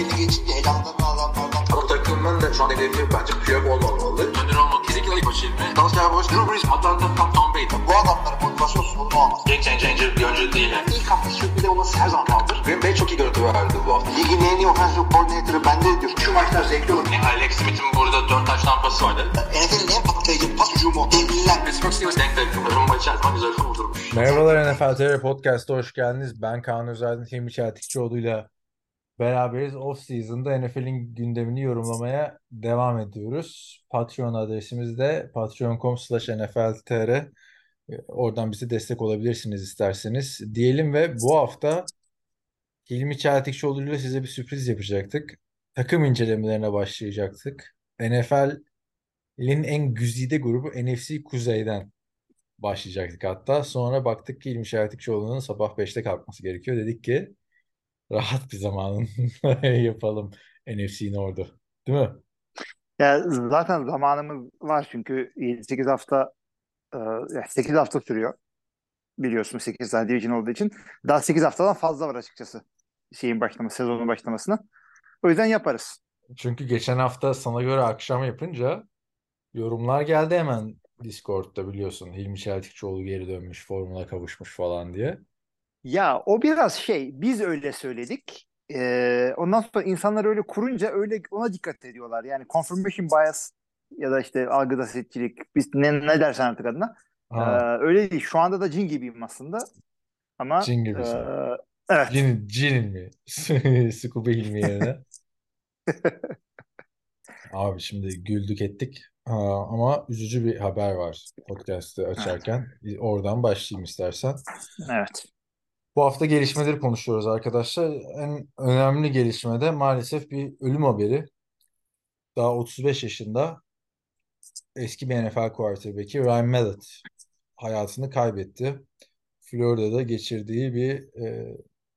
belli geçince elamdan adamlardan. Ama takımın da şu an hedefi bence Piyok olmamalı. Önder olmak kesinlikle ilk başı ilmi. Dallas Cowboys, Drew Brees, Atlanta, Tom, Tom Brady. Bu adamların motivasyon sorunu olmaz. Game changer bir oyuncu değil. Yani. İlk hafta sürpriz olması her zaman kaldır. Green Bay çok iyi görüntü verdi bu hafta. Ligin en iyi offensive coordinator'ı bende diyor. Şu maçlar zevkli olur. Yani Alex Smith'in burada 4 taş tampası vardı. NFL'in en patlayıcı pas hücumu. Devliler. Pittsburgh Steelers denk denk. Rumba içerisinde güzel kurdurmuş. Merhabalar NFL TR Podcast'a hoş geldiniz. Ben Kaan Özaydın, Hilmi Çeltikçioğlu'yla beraberiz. Off-season'da NFL'in gündemini yorumlamaya devam ediyoruz. Patreon adresimiz de patreon.com slash nfltr. Oradan bize destek olabilirsiniz isterseniz. Diyelim ve bu hafta Hilmi Çeltikçioğlu'yla size bir sürpriz yapacaktık. Takım incelemelerine başlayacaktık. NFL'in en güzide grubu NFC Kuzey'den başlayacaktık hatta. Sonra baktık ki İlmi Şertikçioğlu'nun sabah 5'te kalkması gerekiyor. Dedik ki rahat bir zamanın yapalım NFC Nord'u. Değil mi? Ya zaten zamanımız var çünkü 7-8 hafta e, 8 hafta sürüyor. Biliyorsun 8 tane division olduğu için. Daha 8 haftadan fazla var açıkçası şeyin başlaması, sezonun başlamasına. O yüzden yaparız. Çünkü geçen hafta sana göre akşam yapınca yorumlar geldi hemen Discord'da biliyorsun. Hilmi Çeltikçioğlu geri dönmüş, formuna kavuşmuş falan diye. Ya o biraz şey, biz öyle söyledik. Ee, ondan sonra insanlar öyle kurunca öyle ona dikkat ediyorlar. Yani confirmation bias ya da işte algıda seçicilik, biz ne, ne dersen artık adına. Ee, Ha, öyle değil. Şu anda da cin gibiyim aslında. Ama cin gibisin. e, evet. Cin, cinin mi? Scooby Hilmi yerine. Abi şimdi güldük ettik. Ama üzücü bir haber var podcast'ı açarken. Oradan başlayayım istersen. Evet. Bu hafta gelişmeleri konuşuyoruz arkadaşlar. En önemli gelişme de maalesef bir ölüm haberi. Daha 35 yaşında eski bir NFL quarterback'i Ryan Mallett hayatını kaybetti. Florida'da geçirdiği bir e,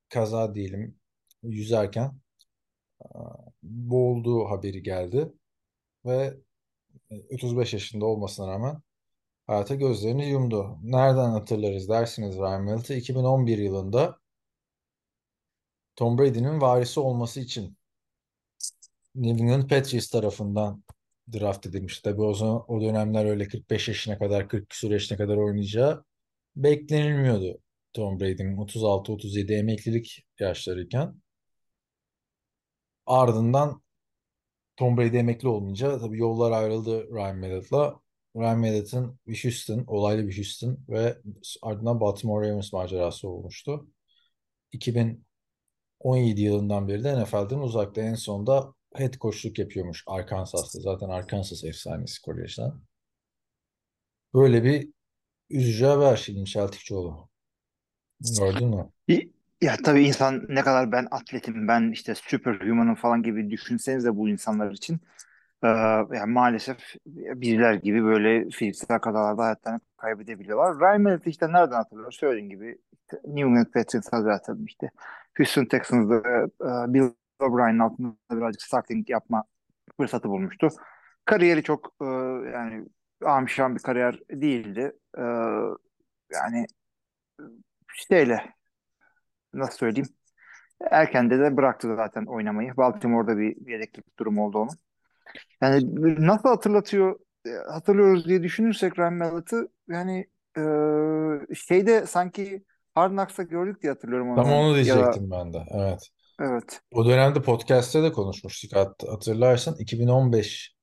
kaza diyelim yüzerken e, boğulduğu haberi geldi ve e, 35 yaşında olmasına rağmen hayata gözlerini yumdu. Nereden hatırlarız dersiniz Ryan Mallett'ı? 2011 yılında Tom Brady'nin varisi olması için New England Patriots tarafından draft edilmişti. Tabii o zaman o dönemler öyle 45 yaşına kadar 40 küsur yaşına kadar oynayacağı beklenilmiyordu. Tom Brady'nin 36-37 emeklilik yaşlarıyken. Ardından Tom Brady emekli olmayınca tabii yollar ayrıldı Ryan Mallett'la. Ryan Mallett'ın bir Houston, olaylı bir Houston ve ardından Baltimore Ravens macerası olmuştu. 2017 yılından beri de NFL'den uzakta. En sonunda head coachluk yapıyormuş Arkansas'ta. Zaten Arkansas efsanesi kolejden. Böyle bir üzücü haber şimdi Çeltikçioğlu. Gördün mü? Ya tabii insan ne kadar ben atletim, ben işte superhuman'ım falan gibi düşünseniz de bu insanlar için e, yani maalesef bizler gibi böyle fiziksel kazalarda hayatlarını kaybedebiliyorlar. Ryan Mallett'i işte nereden hatırlıyoruz? Söylediğin gibi New England Patriots'a zaten işte Houston Texans'da e, Bill O'Brien'in altında birazcık starting yapma fırsatı bulmuştu. Kariyeri çok e, yani amşan bir kariyer değildi. E, yani şeyle nasıl söyleyeyim erkende de bıraktı zaten oynamayı. Baltimore'da bir yedeklik durumu oldu onun. Yani nasıl hatırlatıyor hatırlıyoruz diye düşünürsek Ryan Mallett'ı yani e, şeyde sanki Hard Knocks'ta gördük diye hatırlıyorum onu. Tam onu Ya da diyecektim ben de. Evet. evet. O dönemde podcast'te de konuşmuştuk. Hat- Hatırlarsan 2015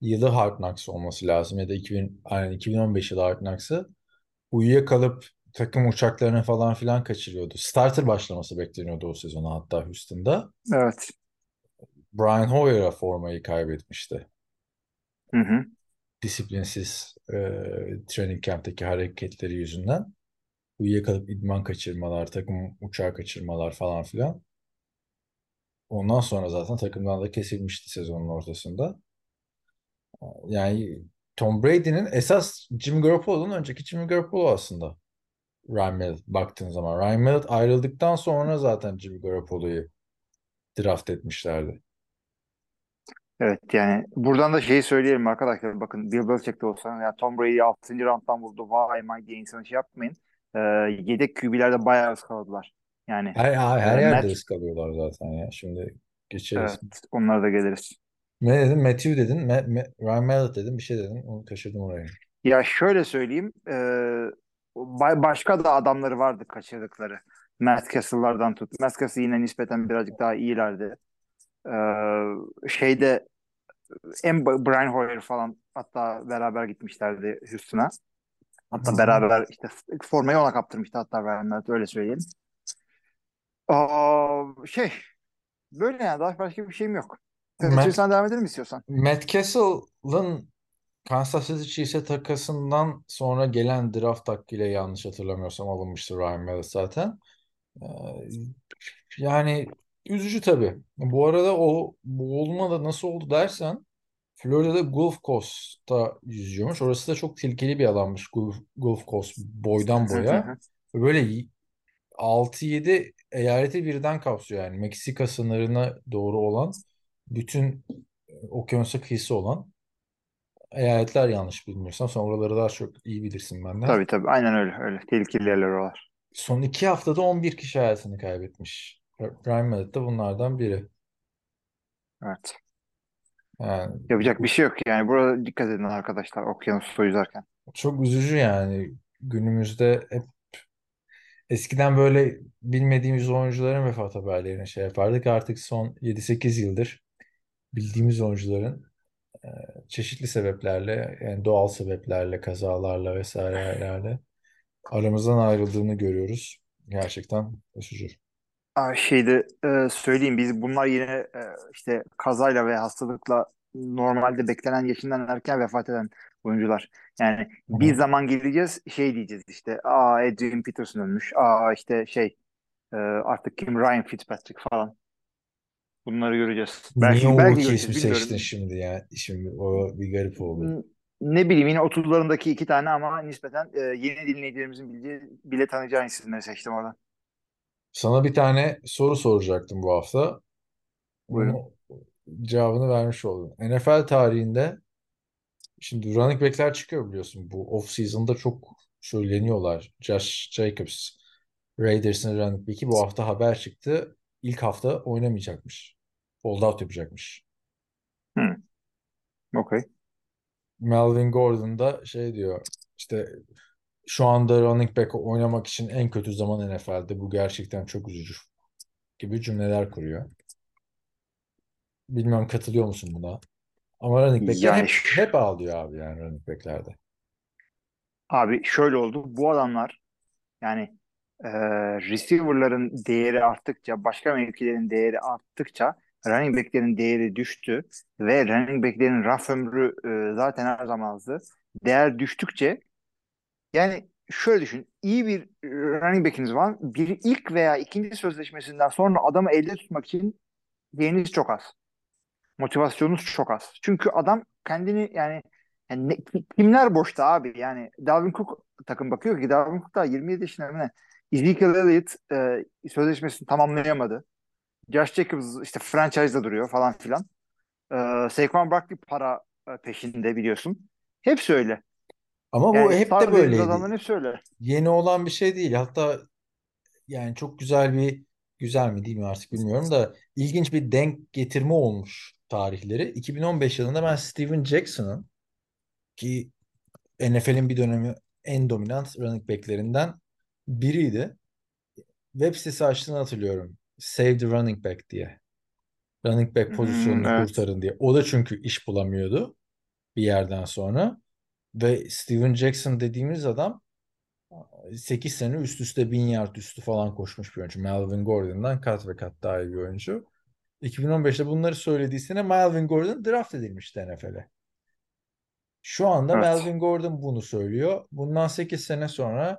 yılı Hard Knocks olması lazım ya da 2000, aynen 2015 yılı Hard Knocks'ı uyuyakalıp takım uçaklarını falan filan kaçırıyordu. Starter başlaması bekleniyordu o sezona hatta Houston'da. Evet. Brian Hoyer'a formayı kaybetmişti. Hı hı. Disiplinsiz e, training camp'teki hareketleri yüzünden. Uyuyakalıp idman kaçırmalar, takım uçağı kaçırmalar falan filan. Ondan sonra zaten takımdan da kesilmişti sezonun ortasında. Yani Tom Brady'nin esas Jimmy Garoppolo'nun önceki Jimmy Garoppolo aslında. Ryan Mallett baktığın zaman. Ryan Mallett ayrıldıktan sonra zaten Jimmy Garoppolo'yu draft etmişlerdi. Evet yani buradan da şeyi söyleyelim arkadaşlar bakın Bill Belichick de olsa yani Tom Brady 6. rounddan vurdu vay my diye insan şey yapmayın. Ee, yedek QB'lerde bayağı ıskaladılar. Yani Her, her e, yerde Matt risk alıyorlar zaten ya. Şimdi geçeriz. Evet, onlara da geliriz. Ne dedin? Matthew dedin. Ma Ma- Ryan Mallett dedin. Bir şey dedin. Onu kaçırdım orayı. Ya şöyle söyleyeyim, e, ba- başka da adamları vardı kaçırdıkları. Matt Castle'lardan tut. Matt Castle yine nispeten birazcık daha iyilerdi. E, şeyde en Brian Hoyer falan hatta beraber gitmişlerdi Houston'a. Hatta beraber işte formayı ona kaptırmıştı hatta Ryan öyle söyleyeyim. Aa, şey böyle yani daha başka bir şeyim yok. Matt, Kaçırırsan devam edelim istiyorsan. Matt Castle'ın Kansas City Chiefs'e takasından sonra gelen draft hakkıyla yanlış hatırlamıyorsam alınmıştı Ryan Mallett zaten. Ee, yani üzücü tabii. Bu arada o bu olmadı nasıl oldu dersen Florida'da Gulf Coast'ta yüzüyormuş. Orası da çok tehlikeli bir alanmış Gulf, Gulf Coast boydan boya. Böyle 6-7 eyaleti birden kapsıyor yani. Meksika sınırına doğru olan bütün e, okyanusa kıyısı olan eyaletler yanlış bilmiyorsam. Sen oraları daha çok iyi bilirsin benden. Tabii tabii aynen öyle öyle. Tehlikeli yerler oralar. Son iki haftada 11 kişi hayatını kaybetmiş. Ryan Mallett de bunlardan biri. Evet. Yani Yapacak bir şey yok yani. Burada dikkat edin arkadaşlar okyanusta yüzerken. çok üzücü yani. Günümüzde hep eskiden böyle bilmediğimiz oyuncuların vefat haberlerini şey yapardık. Artık son 7-8 yıldır bildiğimiz oyuncuların çeşitli sebeplerle yani doğal sebeplerle, kazalarla vesairelerle aramızdan ayrıldığını görüyoruz. Gerçekten üzücü. Şeyde e, söyleyeyim biz bunlar yine e, işte kazayla veya hastalıkla normalde beklenen yaşından erken vefat eden oyuncular. Yani bir zaman geleceğiz şey diyeceğiz işte aa Adrian Peterson ölmüş. Aa işte şey e, artık kim Ryan Fitzpatrick falan. Bunları göreceğiz. Niye Belki o belki ismi bilmiyorum. seçtin şimdi ya? Şimdi o bir garip oldu. Ne bileyim yine 30'larındaki iki tane ama nispeten e, yeni dinleyicilerimizin bileceği, bile tanıyacağı isimleri seçtim oradan. Sana bir tane soru soracaktım bu hafta. Buyurun. Bunun cevabını vermiş oldun. NFL tarihinde şimdi running back'ler çıkıyor biliyorsun. Bu off-season'da çok söyleniyorlar. Josh Jacobs, Raiders'ın running back'i bu hafta haber çıktı. İlk hafta oynamayacakmış. Hold out yapacakmış. Hı, okey. Melvin Gordon da şey diyor işte şu anda running back oynamak için en kötü zaman NFL'de. Bu gerçekten çok üzücü gibi cümleler kuruyor. Bilmem katılıyor musun buna? Ama running back'ler Yani hep, hep ağlıyor abi yani running back'lerde. abi şöyle oldu. Bu adamlar yani e, receiver'ların değeri arttıkça, başka mevkilerin değeri arttıkça running back'lerin değeri düştü ve running back'lerin raf ömrü e, zaten her zaman azdı. Değer düştükçe yani şöyle düşün. iyi bir running back'iniz var. Bir ilk veya ikinci sözleşmesinden sonra adamı elde tutmak için değeriniz çok az. Motivasyonunuz çok az. Çünkü adam kendini yani, yani ne- kimler boşta abi? Yani Dalvin Cook takım bakıyor ki Dalvin Cook daha 27 yaşında mı ne? Ezekiel Elliott e, sözleşmesini tamamlayamadı. Josh Jacobs işte franchise'da duruyor falan filan. E, Saquon Barkley para e, peşinde biliyorsun. Hepsi öyle. Ama bu Yani hep star de böyleydi. adamların hepsi öyle. Yeni olan bir şey değil. Hatta yani çok güzel bir güzel mi değil mi artık bilmiyorum da ilginç bir denk getirme olmuş tarihleri. 2015 yılında ben Steven Jackson'ın ki NFL'in bir dönemi en dominant running back'lerinden biriydi. Web sitesi açtığını hatırlıyorum. Save the running back diye. Running back Hmm, pozisyonunu evet. kurtarın diye. O da çünkü iş bulamıyordu bir yerden sonra. Ve Steven Jackson dediğimiz adam 8 sene üst üste 1000 yard üstü falan koşmuş bir oyuncu. Melvin Gordon'dan kat ve kat daha iyi bir oyuncu. 2015'te bunları söylediği sene Melvin Gordon draft edilmişti NFL'e. Şu anda Evet. Melvin Gordon bunu söylüyor. Bundan 8 sene sonra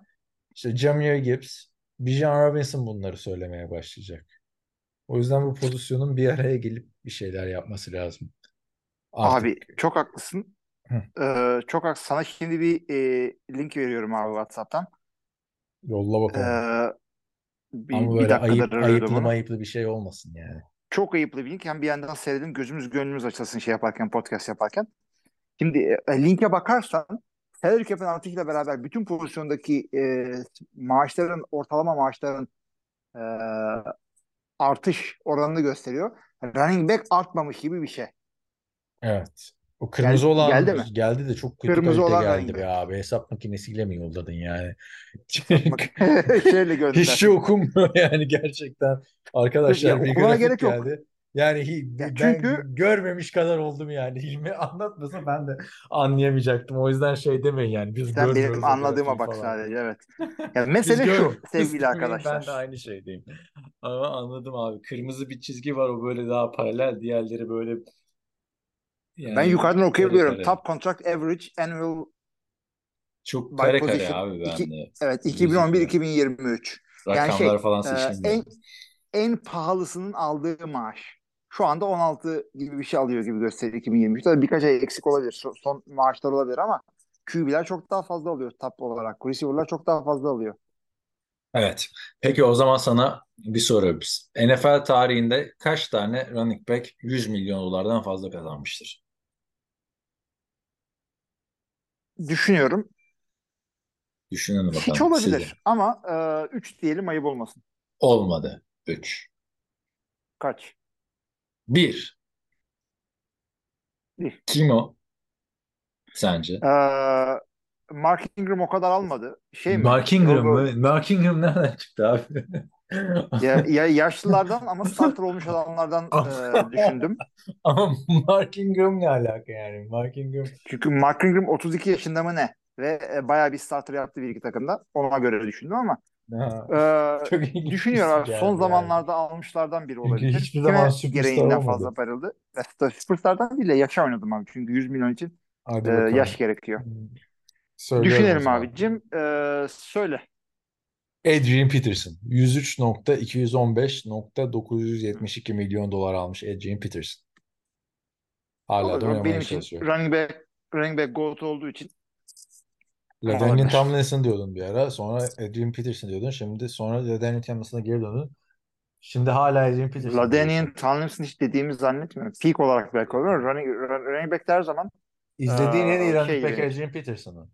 işte Jahmyr Gibbs, Bijan Robinson bunları söylemeye başlayacak. O yüzden bu pozisyonun bir araya gelip bir şeyler yapması lazım. Artık Abi çok haklısın. Ee, çok haklısın. Sana şimdi bir e, link veriyorum abi WhatsApp'tan. yolla bakalım. Ee, bir, Ama bir böyle dakikadır ayıp, ayıplı onu. bir şey olmasın yani. Çok ayıplı bir link. Hem bir yandan seyredin gözümüz gönlümüz açılsın şey yaparken podcast yaparken. Şimdi e, linke bakarsan salary cap'in artışıyla beraber bütün pozisyondaki e, maaşların ortalama maaşların e, artış oranını gösteriyor. running back artmamış gibi bir şey. Evet. O kırmızı Gel- olan geldi mi? geldi de çok kötü Kırmızı olan geldi be abi. Hesap makinesiyle mi yolladın yani? Şeyle gönder. Hiç okunmuyor yani gerçekten. Arkadaşlar Ya bir grafik gerek yok. geldi. Yani hi- Ya ben çünkü- görmemiş kadar oldum yani. Hilmi anlatmasa ben de anlayamayacaktım. O yüzden şey demeyin yani biz Sen benim anladığıma bak falan. sadece evet. Ya Biz mesele şu sevgili demeyin, Ben de arkadaşlar. aynı şeydeyim. Ama anladım abi. Kırmızı bir çizgi var o böyle daha paralel. Diğerleri böyle Ben yani yukarıdan kare okuyabiliyorum. kare. Top contract average annual Çok kare kare position. abi İki- bende. evet Gözüküyor. 2011-2023. Yani Rakamlar şey falan e, seçilmiyor. en en pahalısının aldığı maaş. Şu anda 16 gibi bir şey alıyor gibi gösteriyor 2023. Tabii birkaç ay eksik olabilir. Son, maaşlar olabilir ama QB'ler çok daha fazla alıyor top olarak. Receiver'lar çok daha fazla alıyor. Evet. Peki o zaman sana bir soru. NFL tarihinde kaç tane running back 100 milyon dolardan fazla kazanmıştır? Düşünüyorum. Düşünün bakalım. Hiç olabilir Size. ama 3 diyelim ayıp olmasın. Olmadı. 3. Kaç? 1. Bir. Kim o? Sence? Ee, Mark Ingram o kadar almadı. Şey mi? Mark Ingram mı? Mark Ingram nereden çıktı abi? Ya, ya yaşlılardan ama starter olmuş adamlardan e, düşündüm. Ama Mark Ingram ne alaka yani? Mark Ingram Çünkü Mark Ingram 32 yaşında mı ne? Ve e, bayağı bir starter yaptı bir iki takımda. Ona göre düşündüm ama Ha, e, çok düşünüyorum isim abi, son geldi zamanlarda almışlardan biri Çünkü olabilir. hiçbir Kime zaman gereğinden fazza parıldı? E, Süperstardan değil de yaşa oynadım abi. Çünkü 100 milyon için Hadi e, bakalım. yaş gerekiyor. Söylüyorum o Düşünelim abicim. E, söyle. Adrian Peterson 103.215.972 milyon dolar almış Adrian Peterson. Hala da oynamaya çalışıyor. running back, running back GOAT olduğu için LaDainian. Tomlinson diyordun bir ara. Sonra Adrian Peterson diyordun. Şimdi sonra LaDainian Tomlinson'a geri döndün. Şimdi hala Adrian Peterson LaDainian. Tomlinson hiç dediğimi zannetmiyorum. Peak olarak belki olur. ama Running, run- running back her zaman İzlediğin en iyi running şey back. Adrian Peterson'ı.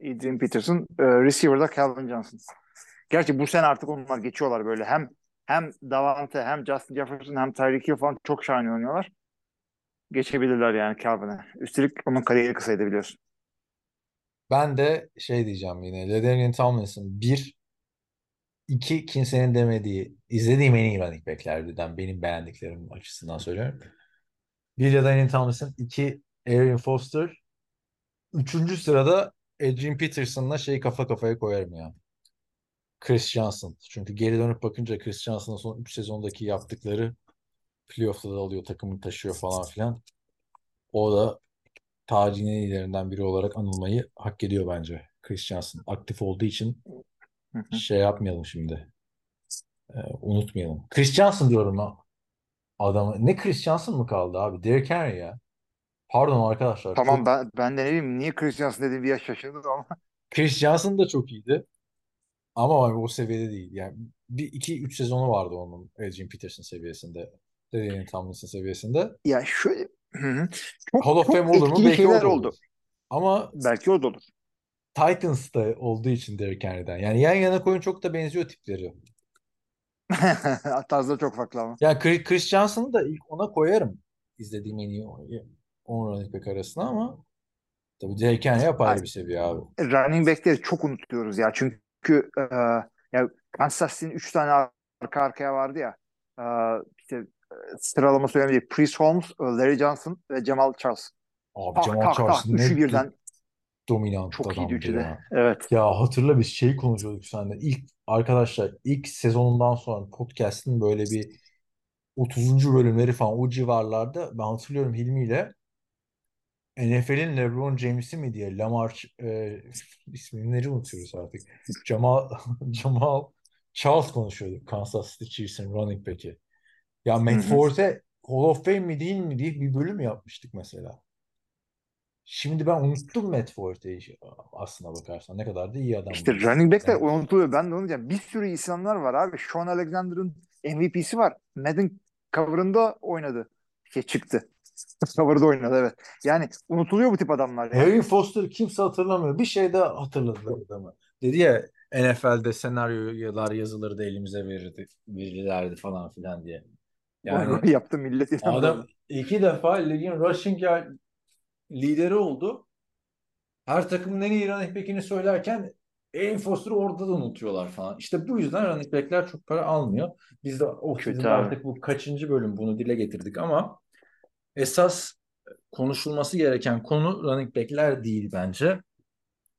Adrian Peterson, e, receiver'da Calvin Johnson. Gerçi bu sene artık onlar geçiyorlar böyle. Hem hem Davante hem Justin Jefferson hem Tyreek Hill falan çok şahane oynuyorlar. Geçebilirler yani Calvin'e. Üstelik onun kariyeri kısaydı biliyorsun. Ben de şey diyeceğim yine. LaDainian Tomlinson bir, iki kimsenin demediği, izlediğim en iyi running backlerden benim beğendiklerim açısından söylüyorum. Bir LaDainian Tomlinson, iki Arian Foster, üçüncü sırada Adrian Peterson'la şey kafa kafaya koyarım ya. Chris Johnson. Çünkü geri dönüp bakınca Chris Johnson'ın son 3 sezondaki yaptıkları playoff'ta da alıyor, takımını taşıyor falan filan. O da tarihin en iyilerinden biri olarak anılmayı hak ediyor bence. Chris Johnson aktif olduğu için Hı hı. şey yapmayalım şimdi. Ee, unutmayalım. Chris Johnson diyorum ha. Adamı. Ne Chris Johnson mı kaldı abi? Derrick Henry ya. Pardon arkadaşlar. Tamam Çok- ben, ben de ne bileyim niye Chris Johnson dediğim bir yaş şaşırdım ama Chris Johnson da çok iyiydi. Ama abi o seviyede değil. Yani bir iki üç sezonu vardı onun Adrian Peterson seviyesinde. Daniel Tomlinson seviyesinde. ya şöyle çok, Hall of Fame olur mu? Belki oldu. olur. Ama Belki o da olur. Titans'ta olduğu için Derrick Henry'den. Yani yan yana koyun çok da benziyor tipleri. Tarzda çok farklı ama. Yani Chris Johnson'ı da ilk ona koyarım. İzlediğim en iyi 10 running back arasına ama tabii Derrick Henry apayrı bir seviye abi. running back'leri çok unutuyoruz ya. Çünkü e, ya Kansas City'nin 3 tane arka arkaya vardı ya. E, işte e, sıralama değil. Priest Holmes, e, Larry Johnson ve Jamal Charles. Abi Tak Jamal tak Charles tak. ne Üçü birden dominant çok iyiydi adamdı üçü de. ya. Evet. Ya hatırla biz şeyi konuşuyorduk seninle. İlk arkadaşlar ilk sezonundan sonra podcast'in böyle bir 30. bölümleri falan o civarlarda ben hatırlıyorum Hilmi ile NFL'in LeBron James'i mi diye Lamar e, isimleri unutuyoruz artık. Jamal Jamal Charles konuşuyorduk Kansas City Chiefs'in running back'i. Ya Matt Hı hı. Forte Hall of Fame mi değil mi diye bir bölüm yapmıştık mesela. Şimdi ben unuttum Matt Forte'yi aslına bakarsan. Ne kadar da iyi adam. İşte bu. running back'ler Evet. unutuluyor. Ben de onu diyeceğim. Bir sürü isimler var abi. Sean Alexander'ın MVP'si var. Madden cover'ında oynadı. Şey çıktı. Cover'da oynadı evet. Yani unutuluyor bu tip adamlar ya. Harry Foster kimse hatırlamıyor. Bir şey de hatırladılar adamı. Dedi ya NFL'de senaryolar yazılırdı elimize verirdi, verirlerdi falan filan diye. Yani yaptı millet inandı. adam iki defa ligin rushing lideri oldu. Her takımın en iyi running back'ini söylerken Aaron Foster'ı orada da unutuyorlar falan. İşte bu yüzden running back'ler çok para almıyor. Biz de o Kötü artık bu kaçıncı bölüm bunu dile getirdik ama esas konuşulması gereken konu running back'ler değil bence.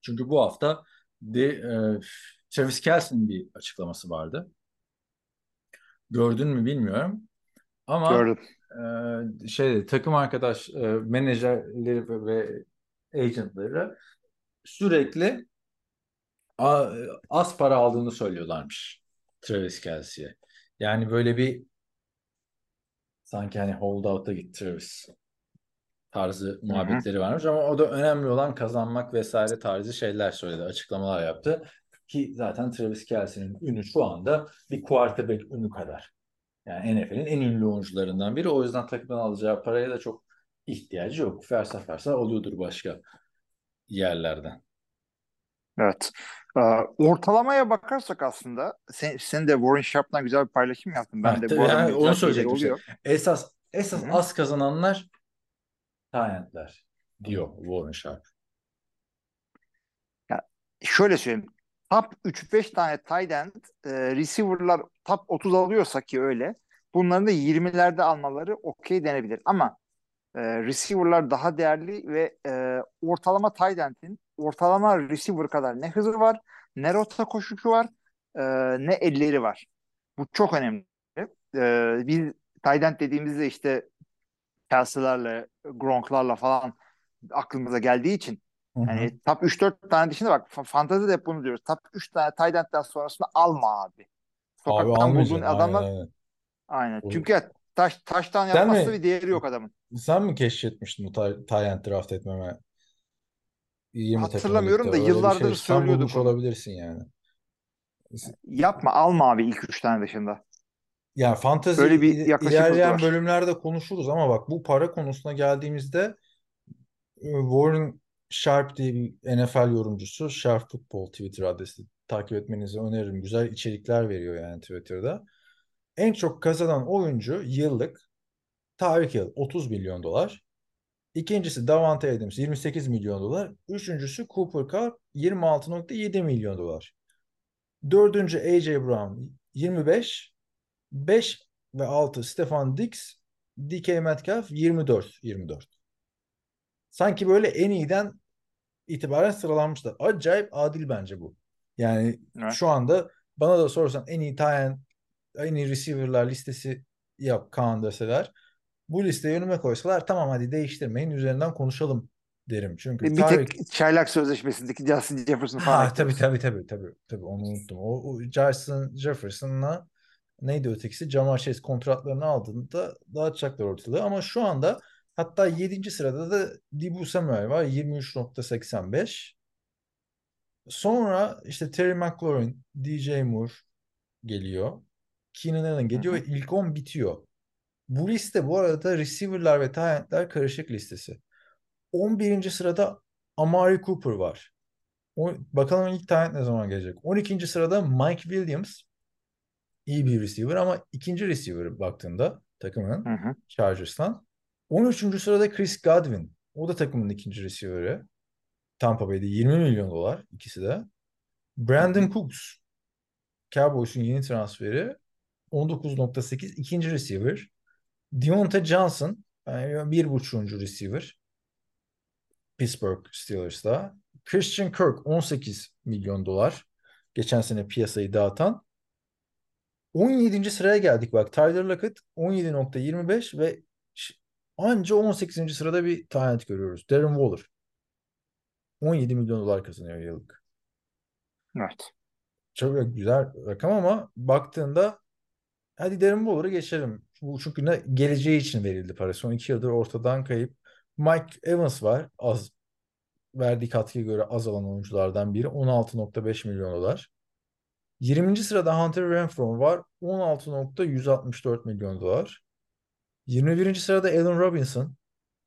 Çünkü bu hafta de, e, Travis Kelce'nin bir açıklaması vardı. Gördün mü bilmiyorum. Ama Gördüm. e, şey takım arkadaş e, menajerleri ve, ve agentları sürekli a- az para aldığını söylüyorlarmış Travis Kelce'ye. Yani böyle bir sanki hani holdout'a gitti Travis tarzı muhabbetleri varmış ama o da önemli olan kazanmak vesaire tarzı şeyler söyledi, açıklamalar yaptı. Ki zaten Travis Kelce'nin ünü şu anda bir quarterback ünü kadar. Yani NFL'in en ünlü oyuncularından biri. O yüzden takımdan alacağı paraya da çok ihtiyacı yok. Fersa fersa alıyordur başka yerlerden. Evet. Ee, ortalamaya bakarsak aslında sen, sen de Warren Sharp'tan güzel bir paylaşım yaptın. Ben Ha, de bu yani onu söyleyecektim oluyor. Esas esas Hı hı. az kazananlar Giant'ler diyor Warren Sharp. Şöyle söyleyeyim. Top 3-5 tane tight end e, receiver'lar top 30 alıyorsa ki öyle. Bunların da 20'lerde almaları okey denebilir. Ama e, receiver'lar daha değerli ve e, ortalama tight end'in ortalama receiver kadar ne hızı var, ne rota koşucu var, e, ne elleri var. Bu çok önemli. E, biz tight end dediğimizde işte Kelsey'lerle, Gronk'larla falan aklımıza geldiği için yani top 3-4 tane dışında bak fa- fantezide hep bunu diyoruz. Top 3 tane tight end'den sonrasını alma abi. Abi Sokaktan bulduğun almayacaksın. adamlar Aynen, aynen. aynen. Çünkü taş taştan Sen mi- bir değeri yok adamın. Sen mi keşfetmiştin bu Tyent draft etmeme? 20 takımla Hatırlamıyorum da yıllardır şey sen söylüyorduk onu. olabilirsin yani. Yapma alma abi ilk 3 tane dışında. Yani fantezi Böyle bir ilerleyen bölümlerde konuşuruz ama bak bu para konusuna geldiğimizde e, Warren Sharp diye bir NFL yorumcusu Sharp Football Twitter adresi takip etmenizi öneririm. Güzel içerikler veriyor yani Twitter'da. En çok kazanan oyuncu yıllık Tyreek Hill 30 milyon dolar. İkincisi Davante Adams 28 milyon dolar. Üçüncüsü Cooper Kupp 26.7 milyon dolar. Dördüncü AJ Brown 25. 5 ve 6 Stefan Diggs, DK Metcalf 24 24. Sanki böyle en iyiden itibaren sıralanmışlar. Acayip adil bence bu. Yani Evet. şu anda bana da sorsan en iyi end, en iyi receiver'lar listesi yap Kaan deseler. Bu listeyi önüme koysalar tamam hadi değiştirmeyin üzerinden konuşalım derim. Çünkü Bir Tyreek tek çaylak sözleşmesindeki Justin Jefferson falan Ha tabii tabii tabii tabii tabii onu unuttum. O, o Justin Jefferson'la neydi ötekisi? Jamar Chase kontratlarını aldığında dağıtacaklar ortalığı ama şu anda hatta 7. sırada da Deebo Samuel var 23.85. Sonra işte Terry McLaurin, DJ Moore geliyor. Keenan Allen geliyor ve ilk 10 bitiyor. Bu liste bu arada receiver'lar ve tight karışık listesi. 11. sırada Amari Cooper var. O, bakalım ilk tight ne zaman gelecek. 12. sırada Mike Williams. iyi bir receiver ama ikinci receiver baktığında takımın Hı hı. Chargers'tan. 13. sırada Chris Godwin. O da takımın ikinci receiver'ı. Tampa Bay'de 20 milyon dolar ikisi de. Brandon Cooks. Cowboys'un yeni transferi. 19.8 ikinci receiver. Deontay Johnson. Yani bir buçuğuncu receiver. Pittsburgh Steelers'ta. Christian Kirk 18 milyon dolar. Geçen sene piyasayı dağıtan. 17. sıraya geldik bak. Tyler Lockett 17.25 ve anca 18. sırada bir tane görüyoruz. Darren Waller. 17 milyon dolar kazanıyor yıllık. Evet. Çok güzel rakam ama baktığında hadi Darren Waller'ı geçelim. Bu çünkü ne, geleceği için verildi para. Son iki yıldır ortadan kayıp. Mike Evans var. Az verdiği katkıya göre az alan oyunculardan biri. 16.5 milyon dolar. 20. sırada Hunter Renfrow var. 16.164 milyon dolar. 21. sırada Allen Robinson.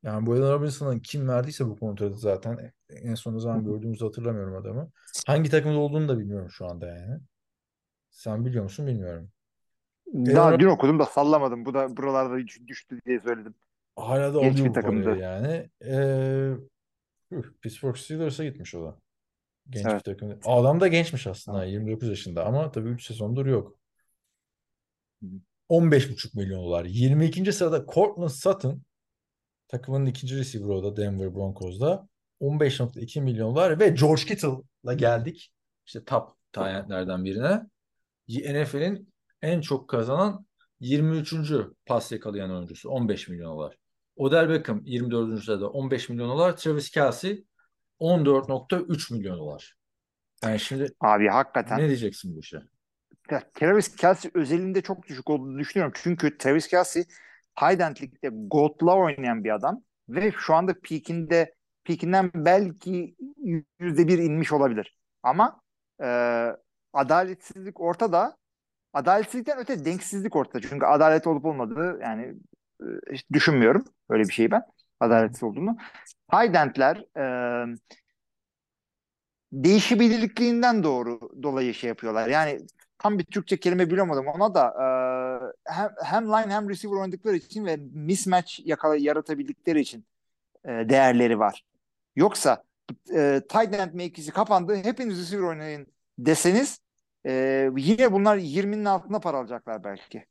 Yani bu Allen Robinson'a kim verdiyse bu kontratı zaten en son zaman gördüğümüzü hatırlamıyorum adamı. Hangi takımda olduğunu da bilmiyorum şu anda yani. Sen biliyor musun bilmiyorum. Daha dün okudum da sallamadım. Bu da buralarda düş- düştü diye söyledim. Hala da Genç bir takımdı. yani. Ee, üf, Pittsburgh Steelers'a gitmiş o da. Genç Evet. bir takım. Adam da gençmiş aslında. 29 yaşında ama tabii 3 sezondur yok. Hı hı. 15,5 milyon dolar. 22. sırada Cortland Sutton takımın ikinci receiver o da Denver Broncos'da. 15,2 milyon dolar ve George Kittle'la geldik. İşte top tayyentlerden birine. NFL'in en çok kazanan 23. pas yakalayan oyuncusu 15 milyon dolar. Odell Beckham 24. sırada 15 milyon dolar. Travis Kelce 14.3 milyon dolar. Yani şimdi Abi hakikaten ne diyeceksin bu işe? Ya, Travis Kelce özelinde çok düşük olduğunu düşünüyorum. Çünkü Travis Kelce tight end ligde Gold'la oynayan bir adam ve şu anda peakinde peakinden belki yüzde bir inmiş olabilir. Ama e, adaletsizlik ortada. Adaletsizlikten öte denksizlik ortada. Çünkü adalet olup olmadığı yani e, hiç düşünmüyorum öyle bir şeyi ben. Adaletsiz olduğunu. Endler e, değişebilirlikliğinden doğru dolayı şey yapıyorlar. Yani tam bir Türkçe kelime bilamadım ona da e, hem, hem line hem receiver oynadıkları için ve mismatch yakala, yaratabildikleri için e, değerleri var. Yoksa e, tight end mevkisi kapandı hepiniz receiver oynayın deseniz e, yine bunlar 20'nin altında para alacaklar belki.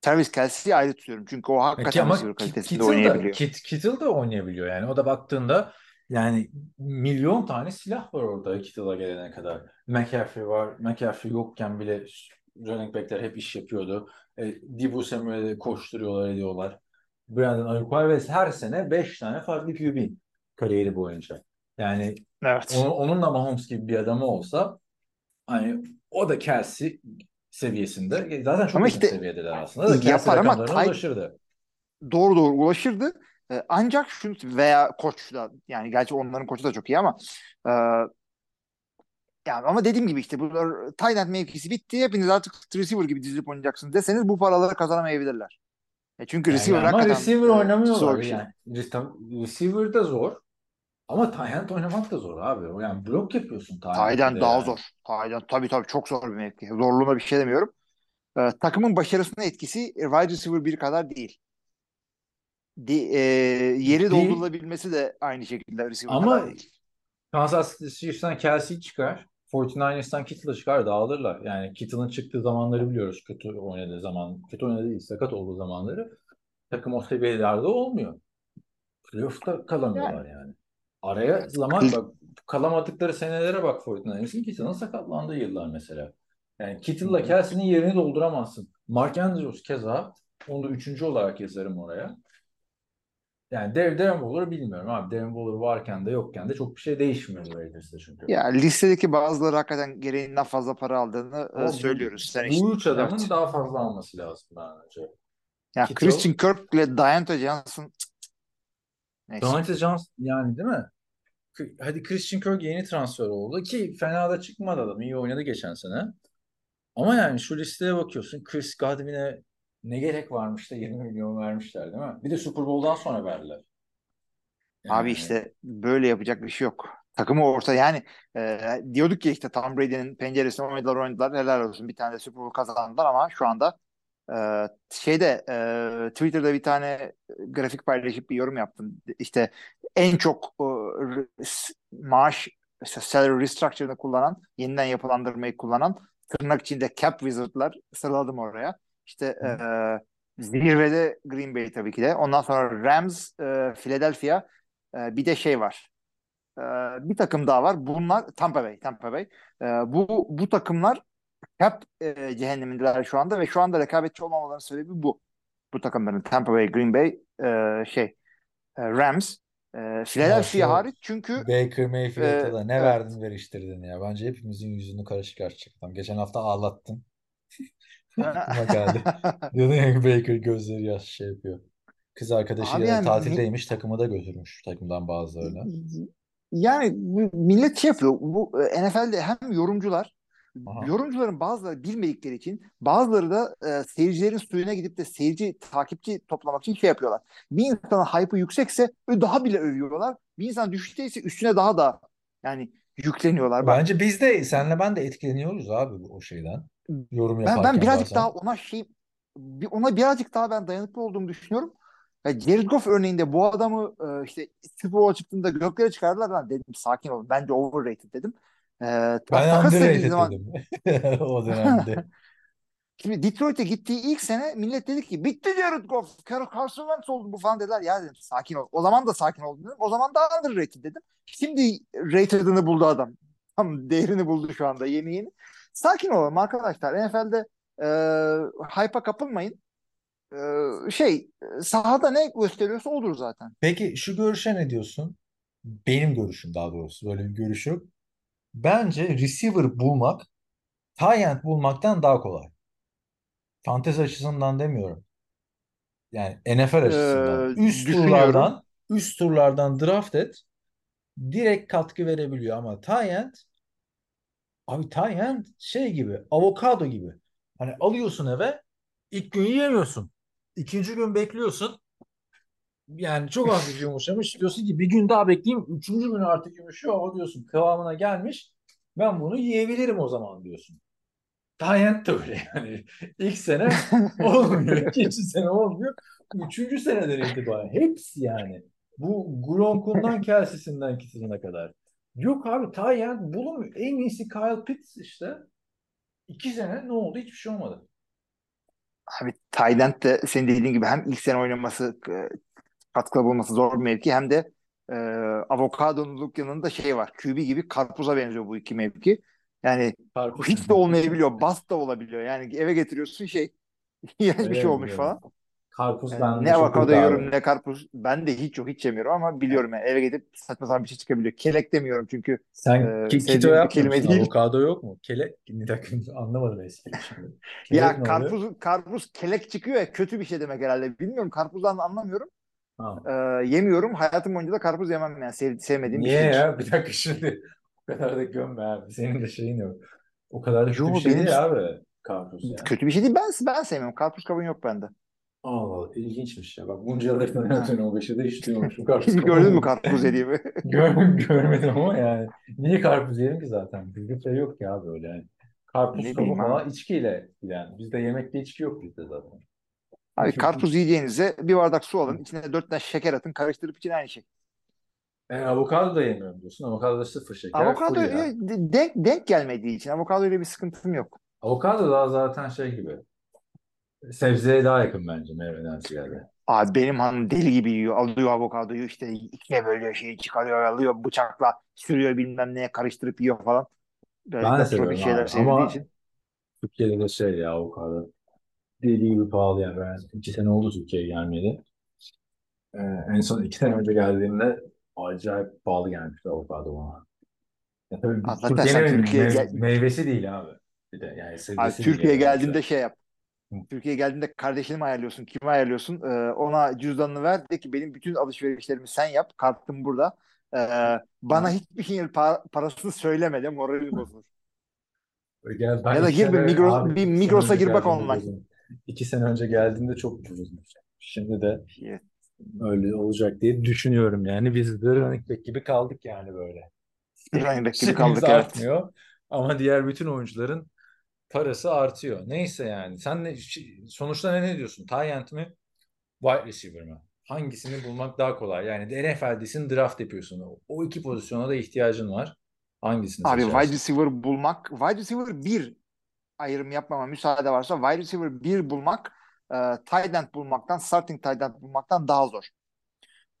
Travis Kelce'yi ayrı tutuyorum. Çünkü o hakikaten ama receiver kalitesinde Kittle da, oynayabiliyor. Kit, Kittle da oynayabiliyor. Yani o da baktığında yani milyon tane silah var orada Kittle'a gelene kadar. McCaffrey var. McCaffrey yokken bile running back'ler hep iş yapıyordu. E, Deebo Samuel'e koşturuyorlar ediyorlar. Brandon ve her sene 5 tane farklı QB kariyeri boyunca. Yani Evet. onun, onunla Mahomes gibi bir adamı olsa hani o da Kelsey seviyesinde. Zaten çok Ama işte seviyedeler aslında. Da yapar ama tight- ulaşırdı. doğru doğru ulaşırdı. Ee, ancak şunu veya koç da yani gerçi onların koçu da çok iyi ama e, yani ama dediğim gibi işte bu tight end mevkisi bitti. Hepiniz artık receiver gibi dizilip oynayacaksınız deseniz bu paraları kazanamayabilirler. E çünkü Yani receiver ama hakikaten receiver e, oynamıyorlar zor şey. yani. Re- Receiver da zor. Ama tight end oynamak da zor abi. Yani blok yapıyorsun end end'de daha yani. zor. Tight end tabii tabii çok zor bir mevki. Zorluğuna bir şey demiyorum. Ee, takımın başarısına etkisi wide receiver bir kadar değil. De, e, yeri Değil. doldurulabilmesi de aynı şekilde receiver Ama kadar değil. Kansas City Chiefs'ten Kelsey çıkar. 49ers'tan Kittle çıkar dağılırlar. Yani Kittle'ın çıktığı zamanları biliyoruz. Kötü oynadığı zaman. Kötü oynadığı değil, sakat olduğu zamanları. Takım o seviyelerde olmuyor. Playoff'ta kalamıyorlar yani. Araya zaman bak kalamadıkları senelere bak 49ers'in Kittle'ın sakatlandığı yıllar mesela. Yani Kittle'la Kelsey'nin yerini dolduramazsın. Mark Andrews keza onu da üçüncü olarak yazarım oraya. Yani Darren, Darren Waller'ı bilmiyorum abi. Darren Waller varken de yokken de çok bir şey değişmiyor Raiders'te çünkü. Ya listedeki bazıları hakikaten gereğinden fazla para aldığını e, Ama bu- söylüyoruz. Sen Bu işte, üç adamın evet. daha fazla alması lazım bence. Ya Kittle- Christian Kirk ile Deontay Johnson. Neyse. Dante Johnson yani değil mi? Hadi Christian Kirk yeni transfer oldu ki fena da çıkmadı adam. İyi oynadı geçen sene. Ama yani şu listeye bakıyorsun Chris Godwin'e ne gerek varmış da 20 milyon vermişler değil mi? Bir de Super Bowl'dan sonra verdiler. Abi Yani işte böyle yapacak bir şey yok. Takımı orta yani e, diyorduk ki işte Tom Brady'nin penceresine oynadılar oynadılar helal olsun bir tane de Super Bowl kazandılar ama şu anda e, şeyde e, Twitter'da bir tane grafik paylaşıp bir yorum yaptım. İşte en çok e, maaş salary restructure'ını kullanan yeniden yapılandırmayı kullanan tırnak içinde cap wizard'lar sıraladım oraya. İşte e, zirvede Green Bay tabii ki de. Ondan sonra Rams, e, Philadelphia ee, bir de şey var. Ee, bir takım daha var. Bunlar Tampa Bay. Tampa Bay. Ee, bu bu takımlar cap e, cehennemindeler şu anda ve şu anda rekabetçi olmamalarının sebebi bu. Bu takımların Tampa Bay, Green Bay, e, şey e, Rams, e, Philadelphia hariç çünkü Baker Mayfield'a Ee, da ne evet. verdin veriştirdin ya. Bence hepimizin yüzünü kara çıkartacak adam. Geçen hafta ağlattın. Geldi. Diyordun ya Baker gözleri yaş şey yapıyor. Kız arkadaşıyla Abi yani tatildeymiş takımı da götürmüş takımdan bazılarını. Yani millet şey yapıyor. Bu e, NFL'de hem yorumcular Aha. yorumcuların bazıları bilmedikleri için bazıları da e, seyircilerin suyuna gidip de seyirci takipçi toplamak için şey yapıyorlar. Bir insanın hype'ı yüksekse daha bile övüyorlar. Bir insan düşükteyse üstüne daha da yani yükleniyorlar. Bence biz de senle ben de etkileniyoruz abi bu- o şeyden. yorum Ben ben yaparken birazcık bazen. daha ona şey ona birazcık daha ben dayanıklı olduğumu düşünüyorum. Ya Jared Goff örneğinde bu adamı e, işte Super Bowl çıktığında göklere çıkardılar. Ben dedim sakin olun. Bence overrated dedim. E, Ben edildiği underrated zaman dedim o dönemde. Şimdi Detroit'e gittiği ilk sene millet dedi ki bitti Jared Goff. Car- Carson Wentz oldu bu falan dediler. Ya dedim sakin ol. O zaman da sakin ol dedim. O zaman da underrated dedim. Şimdi rated'ını buldu adam. Tam değerini buldu şu anda yeni yeni. Sakin olalım arkadaşlar. NFL'de e, hype'a kapılmayın. E, şey sahada ne gösteriyorsa olur zaten. Peki şu görüşe ne diyorsun? Benim görüşüm daha doğrusu böyle bir görüş yok. Bence receiver bulmak tight end bulmaktan daha kolay. Fantezi açısından demiyorum. Yani NFL açısından. Ee, Üst turlardan üst turlardan draft et. Direkt katkı verebiliyor ama tight end abi tight end şey gibi avokado gibi. Hani alıyorsun eve ilk gün yiyemiyorsun. İkinci gün bekliyorsun. Yani çok hafif yumuşamış. Diyorsun ki bir gün daha bekleyeyim. Üçüncü gün artık yumuşuyor. O diyorsun kıvamına gelmiş. Ben bunu yiyebilirim o zaman diyorsun. Tayyent de öyle yani. İlk sene olmuyor. ikinci sene olmuyor. Üçüncü seneden itibaren. Hepsi yani. Bu Gronk'undan Kelsey'sinden Kittle'ına kadar. Yok abi Tayyent bulunmuyor. En iyisi Kyle Pitts işte. İki sene ne oldu? Hiçbir şey olmadı. Abi Tayland de senin dediğin gibi hem ilk sene oynaması e, katkıda bulması zor bir mevki hem de e, avokadonuluk yanında şey var. QB gibi karpuza benziyor bu iki mevki. Yani Karpuz. hiç de olmayabiliyor. Bast da olabiliyor. Yani eve getiriyorsun şey iğrenç bir şey olmuş biliyorum. falan. Karpuz Yani ne avokado yiyorum ne karpuz. Ben de hiç yok hiç yemiyorum ama biliyorum yani eve gidip saçma sapan bir şey çıkabiliyor. Kelek demiyorum çünkü Sen ki- keto bir kelime değil. Avokado yok mu? Kelek, bir dakika anlamadım eski şimdi. Kelek ya ne oluyor? karpuz karpuz kelek çıkıyor ya kötü bir şey demek herhalde. Bilmiyorum karpuzdan anlamıyorum. Ee, yemiyorum. Hayatım boyunca da karpuz yemem yani sev, sevmediğim bir Niye şeydir. ya? Bir dakika şimdi. O kadar da gömme abi. Senin de şeyin yok. O kadar da kötü Yo, bir şey benim- değil abi. Karpuz ya. Kötü bir şey değil. Ben ben sevmiyorum. Karpuz kabuğu yok bende. Allah Allah. ilginçmiş ya. Bak bunca yıldır tanıyorum o beşi de hiç duymamışım. Karpuz gördün mü karpuz yediğimi? Gör, görmedim ama yani. Niye karpuz yiyelim ki zaten? Bizde şey yok ya böyle. Yani. Karpuz kabuğu falan içkiyle yani. Bizde yemekte içki yok bizde zaten. Abi karpuz yiyeceğinize bir bardak su alın. içine dört tane şeker atın. Karıştırıp için aynı şey. Ben avokado da yemiyorum diyorsun. Avokado da sıfır şeker. Avokado full yağ. e, denk, denk gelmediği için avokado ile bir sıkıntım yok. Avokado daha zaten şey gibi. Sebzeye daha yakın bence meyveden ziyade. Abi benim hanım deli gibi yiyor. Alıyor avokadoyu işte ikiye bölüyor şeyi çıkarıyor alıyor bıçakla sürüyor bilmem neye karıştırıp yiyor falan. Böyle Ben de seviyorum şeyler abi. sevdiği Ama için. Türkiye'de de şey ya avokado. Deli gibi pahalı yani. Ben iki sene oldu Türkiye'ye gelmeyeli. Ee, en son iki sene önce geldiğimde acayip pahalı gelmişti avokado bana. Ya tabii Abi zaten Türkiye'nin Türkiye'ye mev- gel- meyvesi değil abi. Bir de yani Abi sebzesi değil Türkiye'ye yani. geldiğinde şey yap. Hı. Türkiye'ye geldiğinde kardeşini mi ayarlıyorsun? Kimi ayarlıyorsun? Ee, ona cüzdanını ver. De ki benim bütün alışverişlerimi sen yap. Kartım burada. Ee, bana hiçbir şeyin pa- parasını söyleme de morali bozulur. Gel, ben Ya da iki gir bir sene- Migros- abi, bir Migros'a önce gir bak geldiğimde online. İki sene önce geldiğimde çok ucuzmuş. Şimdi de öyle olacak diye düşünüyorum yani. Biz de running back gibi kaldık yani böyle. Running back gibi kaldık evet. artmıyor ama diğer bütün oyuncuların parası artıyor. Neyse yani. Sen ne, sonuçta ne, ne diyorsun? Tyent mi? Wide receiver mi? Hangisini bulmak daha kolay? Yani de NFL'desin draft yapıyorsun. O, o iki pozisyona da ihtiyacın var. Hangisini Abi seçersin? wide receiver bulmak, wide receiver bir ayrım yapmama müsaade varsa wide receiver bir bulmak e, tight end bulmaktan, starting tight end bulmaktan daha zor.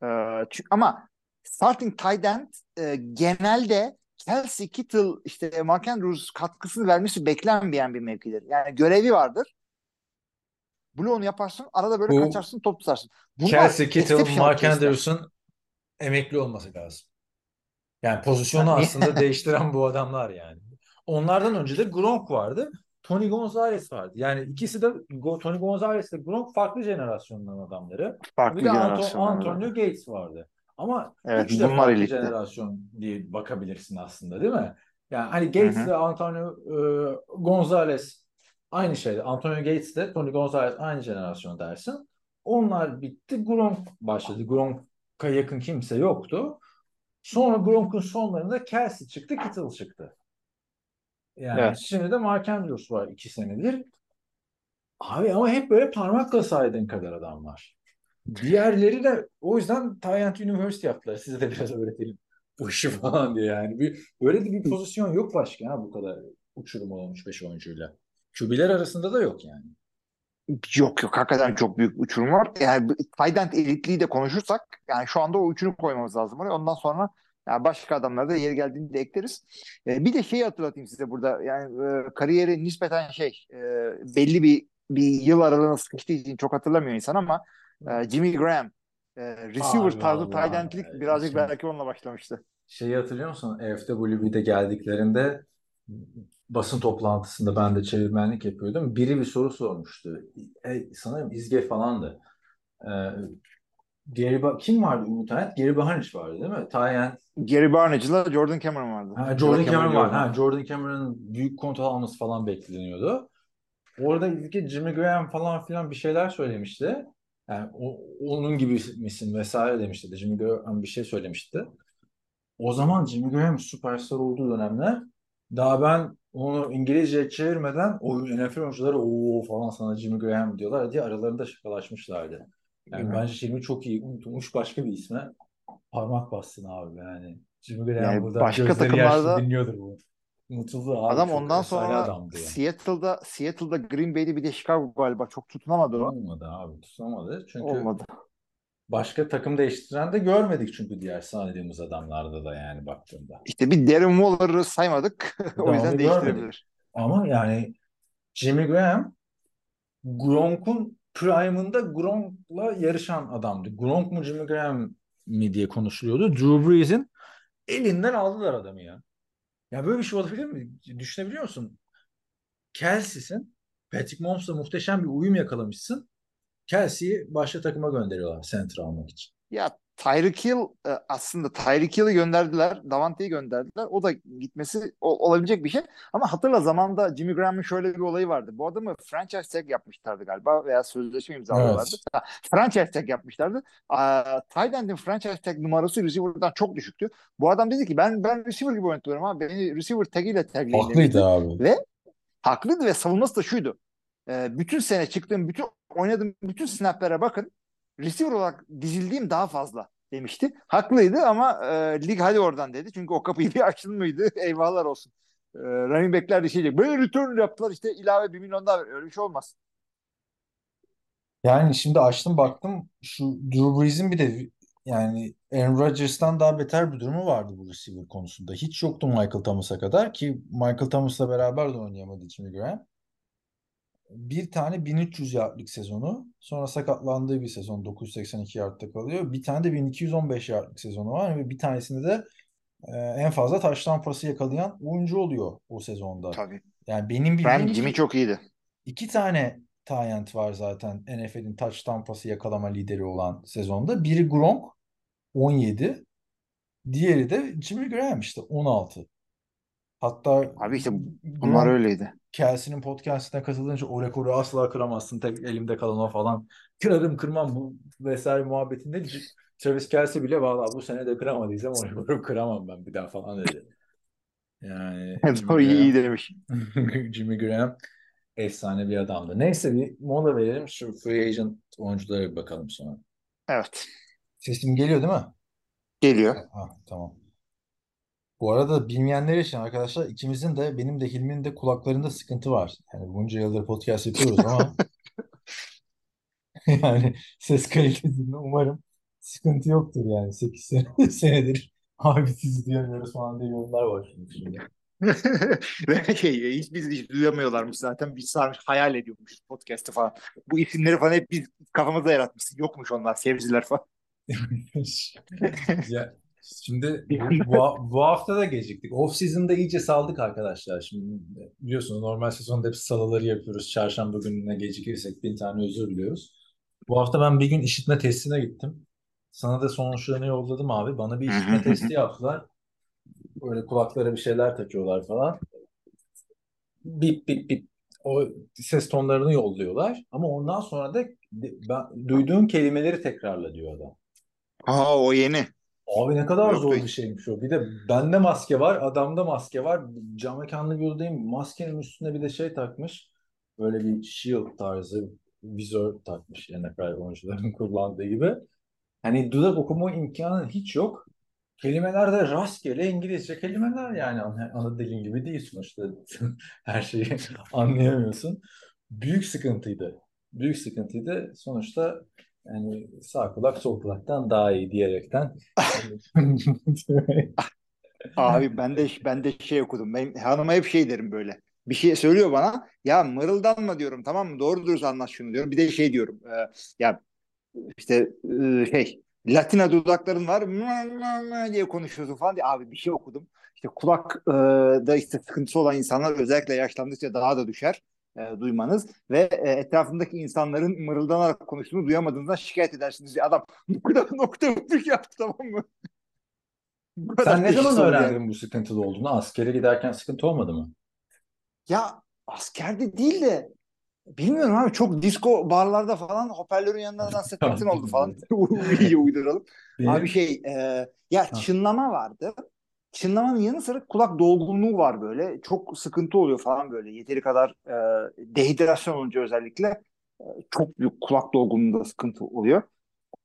E, çünkü, ama starting tight end e, genelde Kelsey, Kittle, işte Mark Andrews katkısını vermesi beklenmeyen bir mevkidir. Yani görevi vardır. Bloğunu yaparsın, arada böyle Bu kaçarsın, top tutarsın. Bunlar Kelsey Kittle, Mark. Anderson emekli olması lazım. Yani pozisyonu aslında değiştiren bu adamlar yani. Onlardan önce de Gronk vardı. Tony Gonzalez vardı. Yani ikisi de Tony Gonzalez ile Gronk farklı jenerasyonların adamları. Farklı Bir de Anto-. Antonio Gates vardı. Ama Evet, üç de farklı elitti. jenerasyon diye bakabilirsin aslında değil mi? Yani hani Gates Hı hı. ve Antonio e, Gonzalez aynı şeydi. Antonio Gates de Tony Gonzalez aynı jenerasyon dersin. Onlar bitti. Gronk başladı. Gronk'a yakın kimse yoktu. Sonra Gronk'un sonlarında Kelsey çıktı, Kittle çıktı. Yani Evet. şimdi de Mark Andrews var iki senedir. Abi ama hep böyle parmakla saydığın kadar adam var. Diğerleri de o yüzden Tyrant University yaptılar. Size de biraz öğretelim. Bu işi falan diye yani. Bir, böyle de bir pozisyon yok başka ha bu kadar uçurum olmuş 5 oyuncuyla. QB'ler arasında da yok yani. Yok yok hakikaten çok büyük uçurum var. Yani end elitliği de konuşursak yani şu anda o üçünü koymamız lazım oraya. Ondan sonra yani başka adamları da yeri geldiğinde ekleriz. Ee, bir de şeyi hatırlatayım size burada. Yani e, kariyeri nispeten şey e, belli bir bir yıl aralığına sıkıştığı için çok hatırlamıyor insan ama e, Jimmy Graham e, receiver Abi tarzı endlik birazcık Şimdi- belki onunla başlamıştı. Şeyi hatırlıyor musun? FWB'de geldiklerinde basın toplantısında ben de çevirmenlik yapıyordum. Biri bir soru sormuştu. E, sanırım İzge falandı. E, Gary Ba- kim vardı Umut Hayat? Gary Bahanic vardı değil mi? Tayen Gary Barnage'la Jordan Cameron vardı. ha, Jordan Cameron var. Jordan. Ha, Jordan Cameron'ın büyük kontrol alması falan bekleniyordu. Orada İzge Jimmy Graham falan filan bir şeyler söylemişti. Yani o, onun gibi misin vesaire demişti. Jimmy Graham bir şey söylemişti. O zaman Jimmy Graham süperstar olduğu dönemler daha ben onu İngilizce çevirmeden oyun NFL oyuncuları o falan sana Jimmy Graham diyorlar diye aralarında şakalaşmışlardı. Yani bence Jimmy çok iyi unutulmuş başka bir isme parmak bassın abi yani. Jimmy Graham Yani burada başka takımlarda- dinliyordur bu. Unutuldu abi. Adam ondan sonra yani. Seattle'da Seattle'da Green Bay'de bir de Chicago galiba çok tutunamadı o. Olmadı abi tutunamadı. Çünkü Olmadı. başka takım değiştiren de görmedik çünkü diğer saydığımız adamlarda da yani baktığında. İşte bir Darren Waller'ı saymadık. o yüzden değiştirebilir. görmedik. Ama yani Jimmy Graham Gronk'un prime'ında Gronk'la yarışan adamdı. Gronk mu Jimmy Graham mi diye konuşuluyordu. Drew Brees'in elinden aldılar adamı ya. Ya böyle bir şey olabilir mi? Düşünebiliyor musun? Kelsey'sin. Patrick Mahomes'la muhteşem bir uyum yakalamışsın. Kelsey'yi başka takıma gönderiyorlar center almak için. Ya Tyreek Hill e, aslında Tyreek Hill'i gönderdiler. Davante'yi gönderdiler. O da gitmesi o- olabilecek bir şey. Ama hatırla zamanda Jimmy Graham'ın şöyle bir olayı vardı. Bu adamı franchise tag yapmışlardı galiba veya sözleşme imzalıyorlardı. Evet. Ha, franchise tag yapmışlardı. End'in franchise tag numarası receiver'dan çok düşüktü. Bu adam dedi ki ben ben receiver gibi oynatıyorum ama beni receiver tagiyle tagleyin. Haklıydı abi. Ve haklıydı ve savunması da şuydu. Ee, bütün sene çıktığım, bütün oynadığım bütün snaplara bakın. Receiver olarak dizildiğim daha fazla demişti. Haklıydı ama e, lig hadi oradan dedi. Çünkü o kapıyı bir açtın mıydı? Eyvahlar olsun. E, running backler şey diyecek. Böyle return yaptılar işte ilave bir milyon daha. Öyle bir şey olmaz. Yani şimdi açtım baktım şu Drew Brees'in bir de yani Aaron Rodgers'tan daha beter bir durumu vardı bu receiver konusunda. Hiç yoktu Michael Thomas'a kadar ki Michael Thomas'la beraber de oynayamadı Jimmy Graham. Bir tane 1300 yardlık sezonu sonra sakatlandığı bir sezon 982 yardta kalıyor. Bir tane de 1215 yardlık sezonu var ve bir tanesinde de e, en fazla taştan pası yakalayan oyuncu oluyor o sezonda. Tabii. Yani benim Ben bildiğim Jimmy iki- çok iyiydi. İki tane Tyent var zaten NFL'in taç tampası yakalama lideri olan sezonda. Biri Gronk 17. Diğeri de Jimmy Graham işte 16. Hatta Abi işte bunlar Gronk öyleydi. Kelsey'nin podcastine katılınca o rekoru asla kıramazsın. Tek elimde kalan o falan. Kırarım kırmam bu vesaire muhabbetinde. Travis Kelsey bile valla bu sene de kıramadıysam o rekoru kıramam ben bir daha falan dedi. Yani Jimmy iyi, iyi demiş. Jimmy Graham efsane bir adamdı. Neyse bir mola verelim. Şu free agent oyunculara bir bakalım sonra. Evet. Sesim geliyor değil mi? Geliyor. Ha, tamam. Bu arada bilmeyenler için arkadaşlar ikimizin de benim de Hilmi'nin de kulaklarında sıkıntı var. Yani bunca yıldır podcast yapıyoruz ama yani ses kalitesinde umarım sıkıntı yoktur yani. 8 sene, senedir abi sizi duyamıyoruz falan diye yorumlar var şimdi. şey hiç biz hiç duyamıyorlarmış zaten. Biz sarmış hayal ediyormuş podcast'ı falan. Bu isimleri falan hep biz kafamızda yaratmışız. Yokmuş onlar seyirciler falan. Ya şimdi bu, bu, hafta da geciktik. Off season'da iyice saldık arkadaşlar. Şimdi biliyorsunuz normal sezonda hep salıları yapıyoruz. Çarşamba gününe gecikirsek bin tane özür diliyoruz. Bu hafta ben bir gün işitme testine gittim. Sana da sonuçlarını yolladım abi. Bana bir işitme testi yaptılar. Böyle kulaklara bir şeyler takıyorlar falan. Bip bip bip. O ses tonlarını yolluyorlar. Ama ondan sonra da ben, duyduğun kelimeleri tekrarla diyor adam. Aa o yeni. Abi ne kadar Yok zor be. bir şeymiş o. Bir de bende maske var, adamda maske var. Cam mekanlı gördüğüm maskenin üstüne bir de şey takmış. Böyle bir shield tarzı vizör takmış NFL oyuncuların kullandığı gibi. Hani dudak okuma imkanı hiç yok. Kelimeler de rastgele İngilizce kelimeler yani ana, ana dilin gibi değil sonuçta. Her şeyi anlayamıyorsun. Büyük sıkıntıydı. Büyük sıkıntıydı. Sonuçta yani sağ kulak sol kulaktan daha iyi diyerekten. Abi ben de ben de şey okudum. Ben hanıma hep şey derim böyle. Bir şey söylüyor bana. Ya mırıldanma diyorum tamam mı? Doğru dürüst anlat şunu diyorum. Bir de şey diyorum. e, ya işte e, şey Latina dudakların var mı diye konuşuyorsun falan diye. Abi bir şey okudum. İşte kulak e, da işte sıkıntısı olan insanlar özellikle yaşlandıkça daha da düşer e, duymanız ve e, etrafındaki insanların mırıldanarak konuştuğunu duyamadığınızdan şikayet edersiniz. diye. Adam kadar nokta öpük yaptı tamam mı? Bu Sen ne zaman oldu yani. öğrendin bu sıkıntılı olduğunu? Askere giderken sıkıntı olmadı mı? Ya askerde değil de bilmiyorum abi çok disco barlarda falan hoparlörün yanından dans etmekten oldu falan. İyice uyduralım. Benim- Abi şey e, ya çınlama vardı. Çınlamanın yanı sıra kulak dolgunluğu var böyle. Çok sıkıntı oluyor falan böyle. Yeteri kadar e, dehidrasyon olunca özellikle e, çok büyük kulak dolgunluğunda sıkıntı oluyor.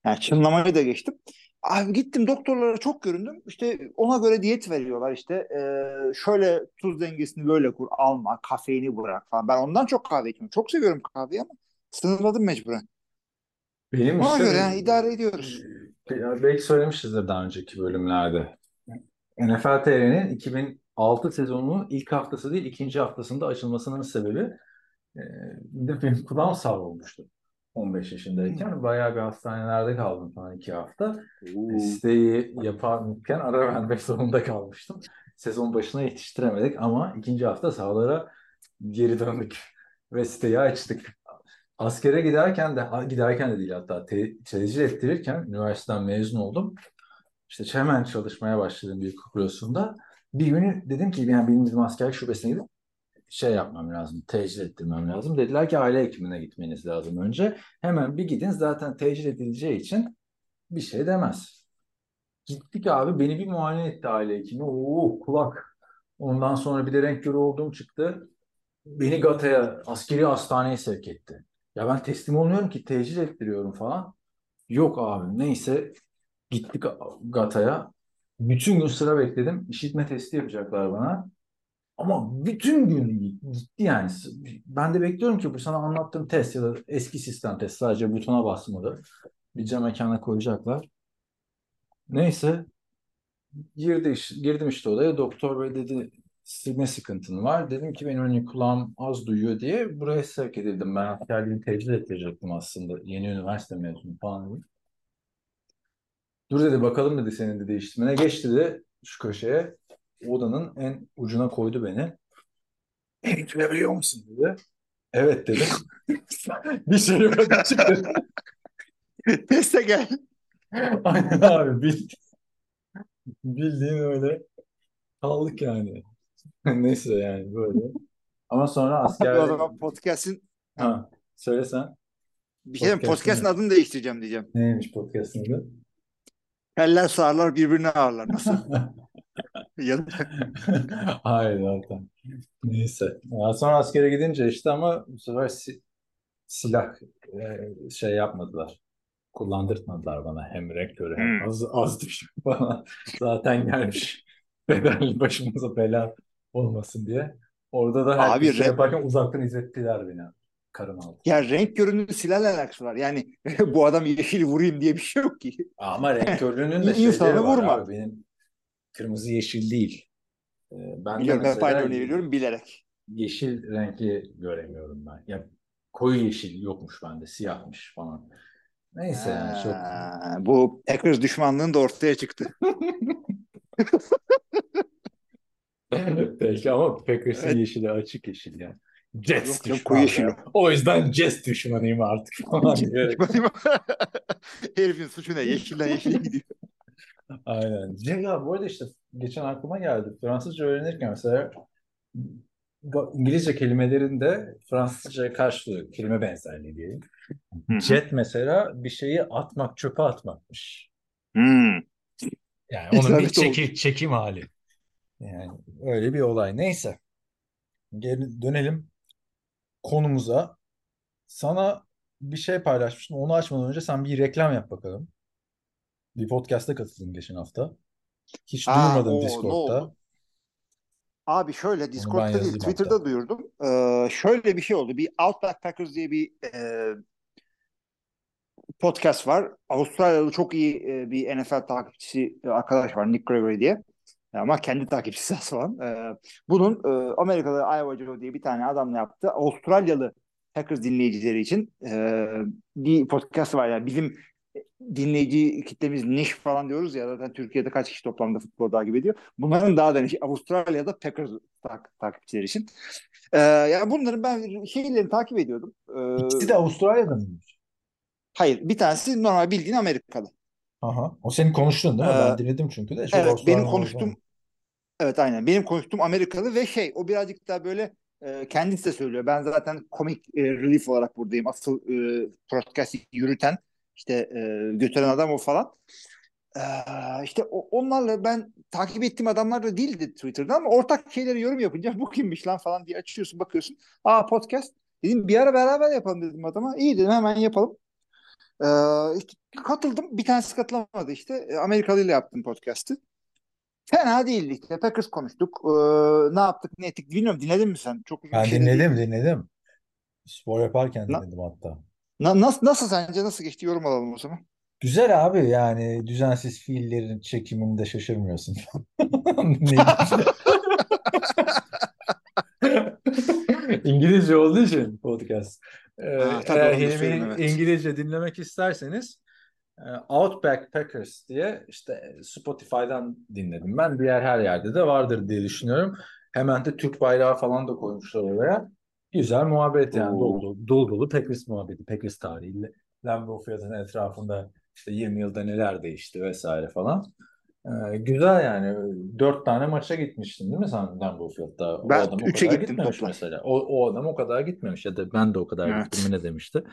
Yani çınlamayı da geçtim. Abi gittim doktorlara çok göründüm. İşte ona göre diyet veriyorlar işte. Ee, şöyle tuz dengesini böyle kur, alma, kafeini bırak falan. Ben ondan çok kahve içmiyorum. Çok seviyorum kahveyi ama sınırladım mecburen. Benim Ona işte göre yani idare ediyoruz. Ya belki söylemişizdir daha önceki bölümlerde. NFL TR'nin 2006 sezonunun ilk haftası değil ikinci haftasında açılmasının sebebi e, benim kulağım savrulmuştu. 15 yaşındayken bayağı bir hastanelerde kaldım falan iki hafta. Siteyi yaparken ara vermek zorunda kalmıştım. Sezon başına yetiştiremedik ama ikinci hafta sahalara geri döndük ve siteyi açtık. Askere giderken de giderken de değil hatta te, tecil ettirirken üniversiteden mezun oldum. İşte hemen çalışmaya başladım bir kuryosunda. Bir günü dedim ki yani benim bizim askerlik şubesine gidip şey yapmam lazım, tecil ettirmem lazım. Dediler ki aile hekimine gitmeniz lazım önce. Hemen bir gidin zaten tecil edileceği için bir şey demez. Gittik abi beni bir muayene etti aile hekimi. Oo kulak. Ondan sonra bir de renk körü olduğum çıktı. Beni Gata'ya, askeri hastaneye sevk etti. Ya ben teslim olmuyorum ki tecil ettiriyorum falan. Yok abi neyse gittik Gata'ya. Bütün gün sıra bekledim. İşitme testi yapacaklar bana. Ama bütün gün gitti yani. Ben de bekliyorum ki bu sana anlattığım test ya da eski sistem test sadece butona basmadı. Bir cam mekana koyacaklar. Neyse girdi, girdim işte odaya. Doktor bey dedi ne sıkıntın var? Dedim ki benim hani kulağım az duyuyor diye buraya sevk edildim. Ben askerliğimi tecil ettirecektim aslında. Yeni üniversite mezunu falan dedim. Dur dedi bakalım dedi senin de değiştirmene. Geç dedi şu köşeye. Odanın en ucuna koydu beni. Beni duyabiliyor musun dedi. Evet dedim. Bir şey yok hadi çık dedi. Teste gel. Aynen abi bildiğin, bildiğin öyle kaldık yani. Neyse yani böyle. Ama sonra asker... o zaman podcast'in Ha, söylesen. bir şey Podcast'in podcast'in adını değiştireceğim diyeceğim. Neymiş podcast'ın adı? Keller sağırlar birbirine ağırlar. Nasıl? ya da Hayır zaten. Neyse. Ya sonra askere gidince işte ama bu sefer si- silah e, şey yapmadılar. Kullandırtmadılar bana hem rektörü hem Hmm. az, az düşük bana. Zaten gelmiş. Bedel başımıza bela olmasın diye. Orada da herkes Abi şey yaparken uzaktan izlettiler beni. Karın altı. ya renk körünün alakası var. Yani bu adam yeşil vurayım diye bir şey yok ki. Ama renktörlüğünün de İnsanı şeyleri var vurma. abi. Benim kırmızı yeşil değil. Ee, Ben de Biliyorum ben aynı örneği veriyorum bilerek. yeşil rengi göremiyorum ben. Ya koyu yeşil yokmuş bende, siyahmış falan. Neyse yani çok Ha, bu Packers düşmanlığın da ortaya çıktı. belki ama Packers'ın Evet. yeşili açık yeşil yani. Jets Yok düşmanı koyu ya. O yüzden Jets düşmanıyım artık falan diyerek. Herifin suçu ne? Yeşilden yeşile gidiyor. Aynen. Ya, bu arada işte geçen aklıma geldi. Fransızca öğrenirken mesela İngilizce kelimelerin de Fransızca'ya karşılığı kelime benzerliği diyelim. Jet mesela bir şeyi atmak, çöpe atmakmış. Hmm. Yani onun bir İsabet oldu. çeki, çekim hali. Yani öyle bir olay. Neyse. Geri dönelim konumuza. Sana bir şey paylaşmıştım. Onu açmadan önce sen bir reklam yap bakalım. Bir podcast'a katıldın geçen hafta. Hiç Aa, duyurmadın o, Discord'da. Abi şöyle Discord'da değil Twitter'da hatta. duyurdum. Ee, şöyle bir şey oldu. Bir Outback Packers diye bir e, podcast var. Avustralyalı çok iyi e, bir NFL takipçisi e, arkadaş var Nick Gregory diye. Ama kendi takipçisi falan. Ee, bunun e, Amerikalı Iowa Joe diye bir tane adamla yaptı. Avustralyalı Packers dinleyicileri için e, bir podcast var. Yani bizim dinleyici kitlemiz niş falan diyoruz ya zaten Türkiye'de kaç kişi toplamda futbol takip ediyor. Bunların daha da niş. Avustralya'da Packers tak- takipçileri için. Ee, yani bunların ben şeylerini takip ediyordum. Ee, İkisi de Avustralya'da mıymış? hayır bir tanesi normal bildiğin Amerikalı. Aha. O senin konuştun değil mi? Ben Ee, dinledim çünkü de. Çok Evet Avustralya benim olduğunu. konuştuğum evet aynen benim konuştuğum Amerikalı ve şey o birazcık daha böyle e, kendisi de söylüyor. Ben zaten komik e, relief olarak buradayım. Asıl e, podcast yürüten işte e, götüren adam o falan. Ee, işte o- onlarla ben takip ettiğim adamlar da değildi Twitter'da ama ortak şeyleri yorum yapınca bu kimmiş lan falan diye açıyorsun bakıyorsun. Aa podcast. Dedim bir ara beraber yapalım dedim adama. İyi dedim hemen yapalım. Ee, işte katıldım. Bir tanesi katılamadı işte. E, Amerikalı ile yaptım podcast'ı. Fena değildi işte. Packers konuştuk. Ee, ne yaptık ne ettik bilmiyorum. Dinledin mi sen? Çok uzun Ben şey de değil. dinledim dinledim. Spor yaparken Na- dinledim hatta. na- nasıl, nasıl sence? Nasıl geçti? Yorum alalım o zaman. Güzel abi yani düzensiz fiillerin çekiminde şaşırmıyorsun. İngilizce olduğu için podcast. Ee, Ha, tabii eğer Hilmi'yi evet. İngilizce dinlemek isterseniz e, Outback Packers diye işte Spotify'dan dinledim ben. Diğer her yerde de vardır diye düşünüyorum. Hemen de Türk bayrağı falan da koymuşlar oraya. Güzel muhabbet yani Oo. dolu dolu, dolu Packers muhabbeti, Packers tarihi. Lambeau Field'ın etrafında işte 20 yılda neler değişti vesaire falan. Ee, güzel yani. Dört tane maça gitmiştin değil mi sen Lambeau Field'da? O Ben adam o kadar gittim gitmemiş toplam. mesela. O, o adam o kadar gitmemiş ya da ben de o kadar Evet. gittim ne demişti.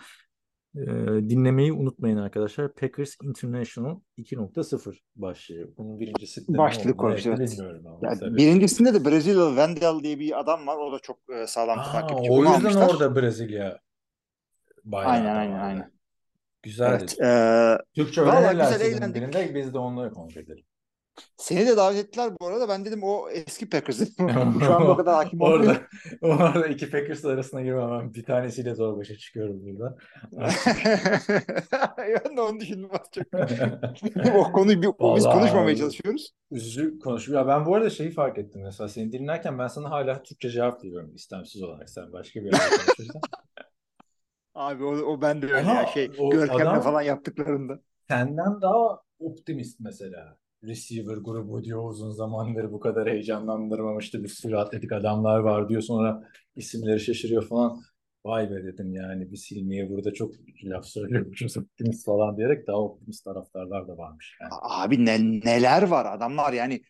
Ee, dinlemeyi unutmayın arkadaşlar. Packers International 2.0 başlığı. Bunun birincisi de Başlık koymuş, evet. bilmiyorum ama Ya, tabii. birincisinde de Brezilyalı Wendell diye bir adam var. O da çok e, sağlam Aa, takipçi. o yüzden almışlar. orada Brezilya bayrağı Aynen aynen aynen. Güzeldi. Evet. E, Türkçe Vallahi öğrenirler güzel eğlendik. birinde biz de onları konuk edelim. Seni de davet ettiler bu arada. Ben dedim o eski Packers. Şu anda o kadar hakim orada, orada iki Packers arasına girmem. Bir tanesiyle zor başa çıkıyorum burada. ben de onu düşündüm az çok. o konuyu bir, biz Vallahi konuşmamaya abi. çalışıyoruz. Üzücü konuşuyor. Ya ben bu arada şeyi fark ettim mesela seni dinlerken ben sana hala Türkçe cevap veriyorum istemsiz olarak sen başka bir yerde konuşursan. Abi o, o ben de öyle ya şey Görkem'le adam- falan yaptıklarında. Senden daha optimist mesela. Receiver grubu diyor uzun zamandır bu kadar heyecanlandırmamıştı. Bir sürü atletik adamlar var diyor. Sonra isimleri şaşırıyor falan. Vay be dedim yani biz Hilmi'ye burada çok laf söylüyormuşuz optimist falan diyerek daha optimist taraftarlar da varmış. Yani. Abi ne, neler var adamlar yani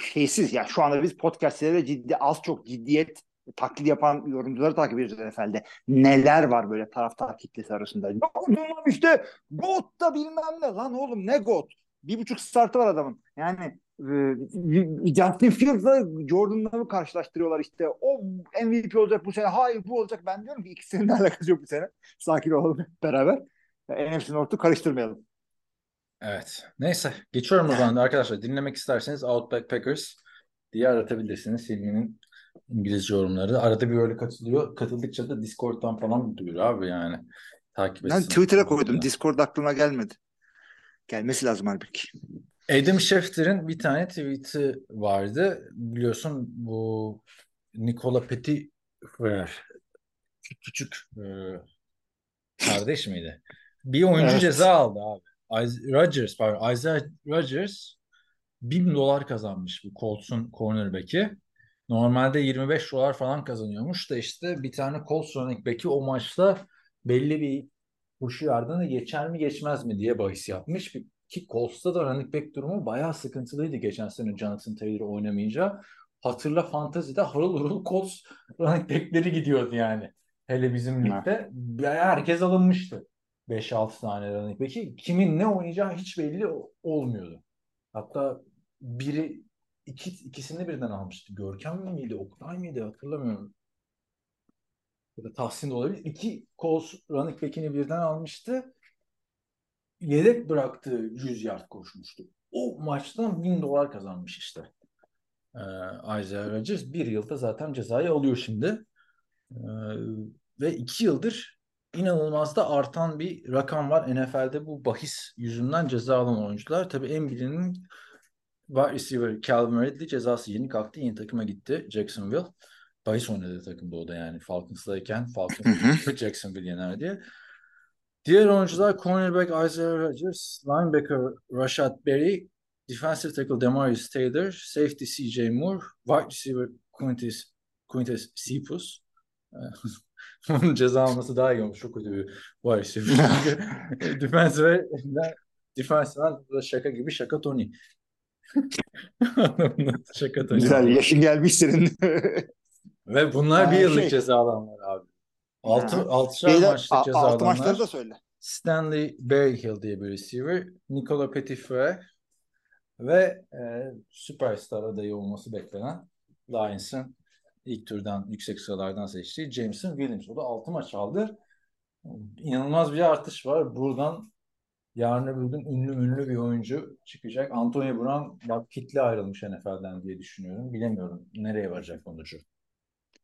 şeysiz ya şu anda biz podcastlere ciddi az çok ciddiyet taklit yapan yorumcuları takip ediyoruz NFL'de. Neler var böyle taraftar kitlesi arasında. Lan işte GOAT da bilmem ne lan oğlum ne GOAT. Bir buçuk startı var adamın. Yani e, Justin Fields'la Jordan Love'ı karşılaştırıyorlar işte. O MVP olacak bu sene. Hayır bu olacak. Ben diyorum ki ikisinin de alakası yok bu sene. Sakin olalım beraber. NFC North'u karıştırmayalım. Evet. Neyse. Geçiyorum o zaman arkadaşlar. Dinlemek isterseniz Outback Packers diye aratabilirsiniz. Hilmi'nin İngilizce yorumları. Arada bir öyle katılıyor. Katıldıkça da Discord'dan falan duyuyor abi yani. Takip Ben etsin. Twitter'a koydum. Discord aklıma gelmedi. Gelmesi lazım halbuki. Adam Schefter'in bir tane tweet'i vardı. Biliyorsun bu Nikola Petitfrère küçük e, kardeş miydi? Bir oyuncu Evet. ceza aldı abi. Rodgers, pardon, Isaiah Rodgers 1000 dolar kazanmış bu Colts'un cornerback'i. Normalde 25 dolar falan kazanıyormuş da işte bir tane Colts running back'i o maçta belli bir koşu yardını geçer mi geçmez mi diye bahis yapmış. Ki Colts'ta da running back durumu bayağı sıkıntılıydı geçen sene Jonathan Taylor oynamayınca. Hatırla fantezide harıl harıl Colts running back'leri gidiyordu yani. Hele bizim ligde herkes alınmıştı. 5-6 tane running back'i. Kimin ne oynayacağı hiç belli olmuyordu. Hatta biri iki, ikisini birden almıştı. Görkem miydi, Oktay mıydı hatırlamıyorum. Ya da Tahsin de olabilir. İki Colts running back'ini birden almıştı. Yedek bıraktığı 100 yard koşmuştu. O maçtan 1000 dolar kazanmış işte. Ee, Isaiah Rodgers bir yılda zaten cezayı alıyor şimdi. Ee, ve iki yıldır inanılmaz da artan bir rakam var NFL'de bu bahis yüzünden ceza alan oyuncular. Tabii en bilinin wide receiver Calvin Ridley cezası yeni kalktı. Yeni takıma gitti Jacksonville. Bahis oynadığı takımda o da yani Falcons'dayken Falcons Jacksonville yener diye. Diğer oyuncular cornerback Isaiah Rodgers, linebacker Rashad Berry, defensive tackle Demarius Taylor, safety CJ Moore, wide receiver Quintus, Quintus Cephus. Onun ceza alması daha iyi olmuş. Çok kötü bir wide receiver. Çünkü defensive defensive da şaka gibi şaka Tony. şaka Tony. Güzel yaşın gelmiş senin. Ve bunlar bir Aa, yıllık şey- ceza alanlar abi. Altı, Ha. altışar Beyler, maçlık a- ceza altı maçları da söyle. Stanley Berryhill diye bir receiver, Nicola Petitfrere ve e, süperstar adayı olması beklenen Lions'ın ilk turdan yüksek sıralardan seçtiği Jameson Williams. O da 6 maç aldı. İnanılmaz bir artış var. Buradan yarın öbür gün ünlü ünlü bir oyuncu çıkacak. Antonio Brown bak kitle ayrılmış NFL'den diye düşünüyorum. Bilemiyorum nereye varacak sonucu.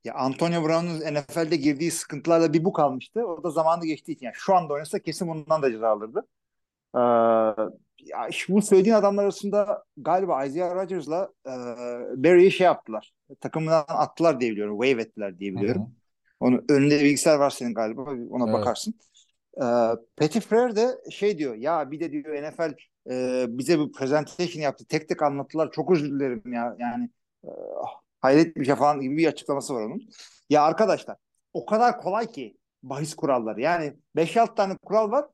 Ya Antonio Brown'un NFL'de girdiği sıkıntılarla bir bu kalmıştı. O da zamanı geçtiği için. Yani şu anda oynasa kesin bundan da ceza alırdı. Ee, ya şu- bu söylediğin adamlar arasında galiba Isaiah Rodgers'la e, Barry'i şey yaptılar. Takımından attılar diye biliyorum. Wave ettiler diye biliyorum. Hı hı. Onun önünde bilgisayar var senin galiba. Ona Evet. bakarsın. Ee, Petit Frere de şey diyor. Ya bir de diyor NFL e, bize bir presentation yaptı. Tek tek anlattılar. Çok özür dilerim ya. Yani e, hayret bir şey falan gibi bir açıklaması var onun. Ya arkadaşlar o kadar kolay ki bahis kuralları. Yani 5-6 tane kural var.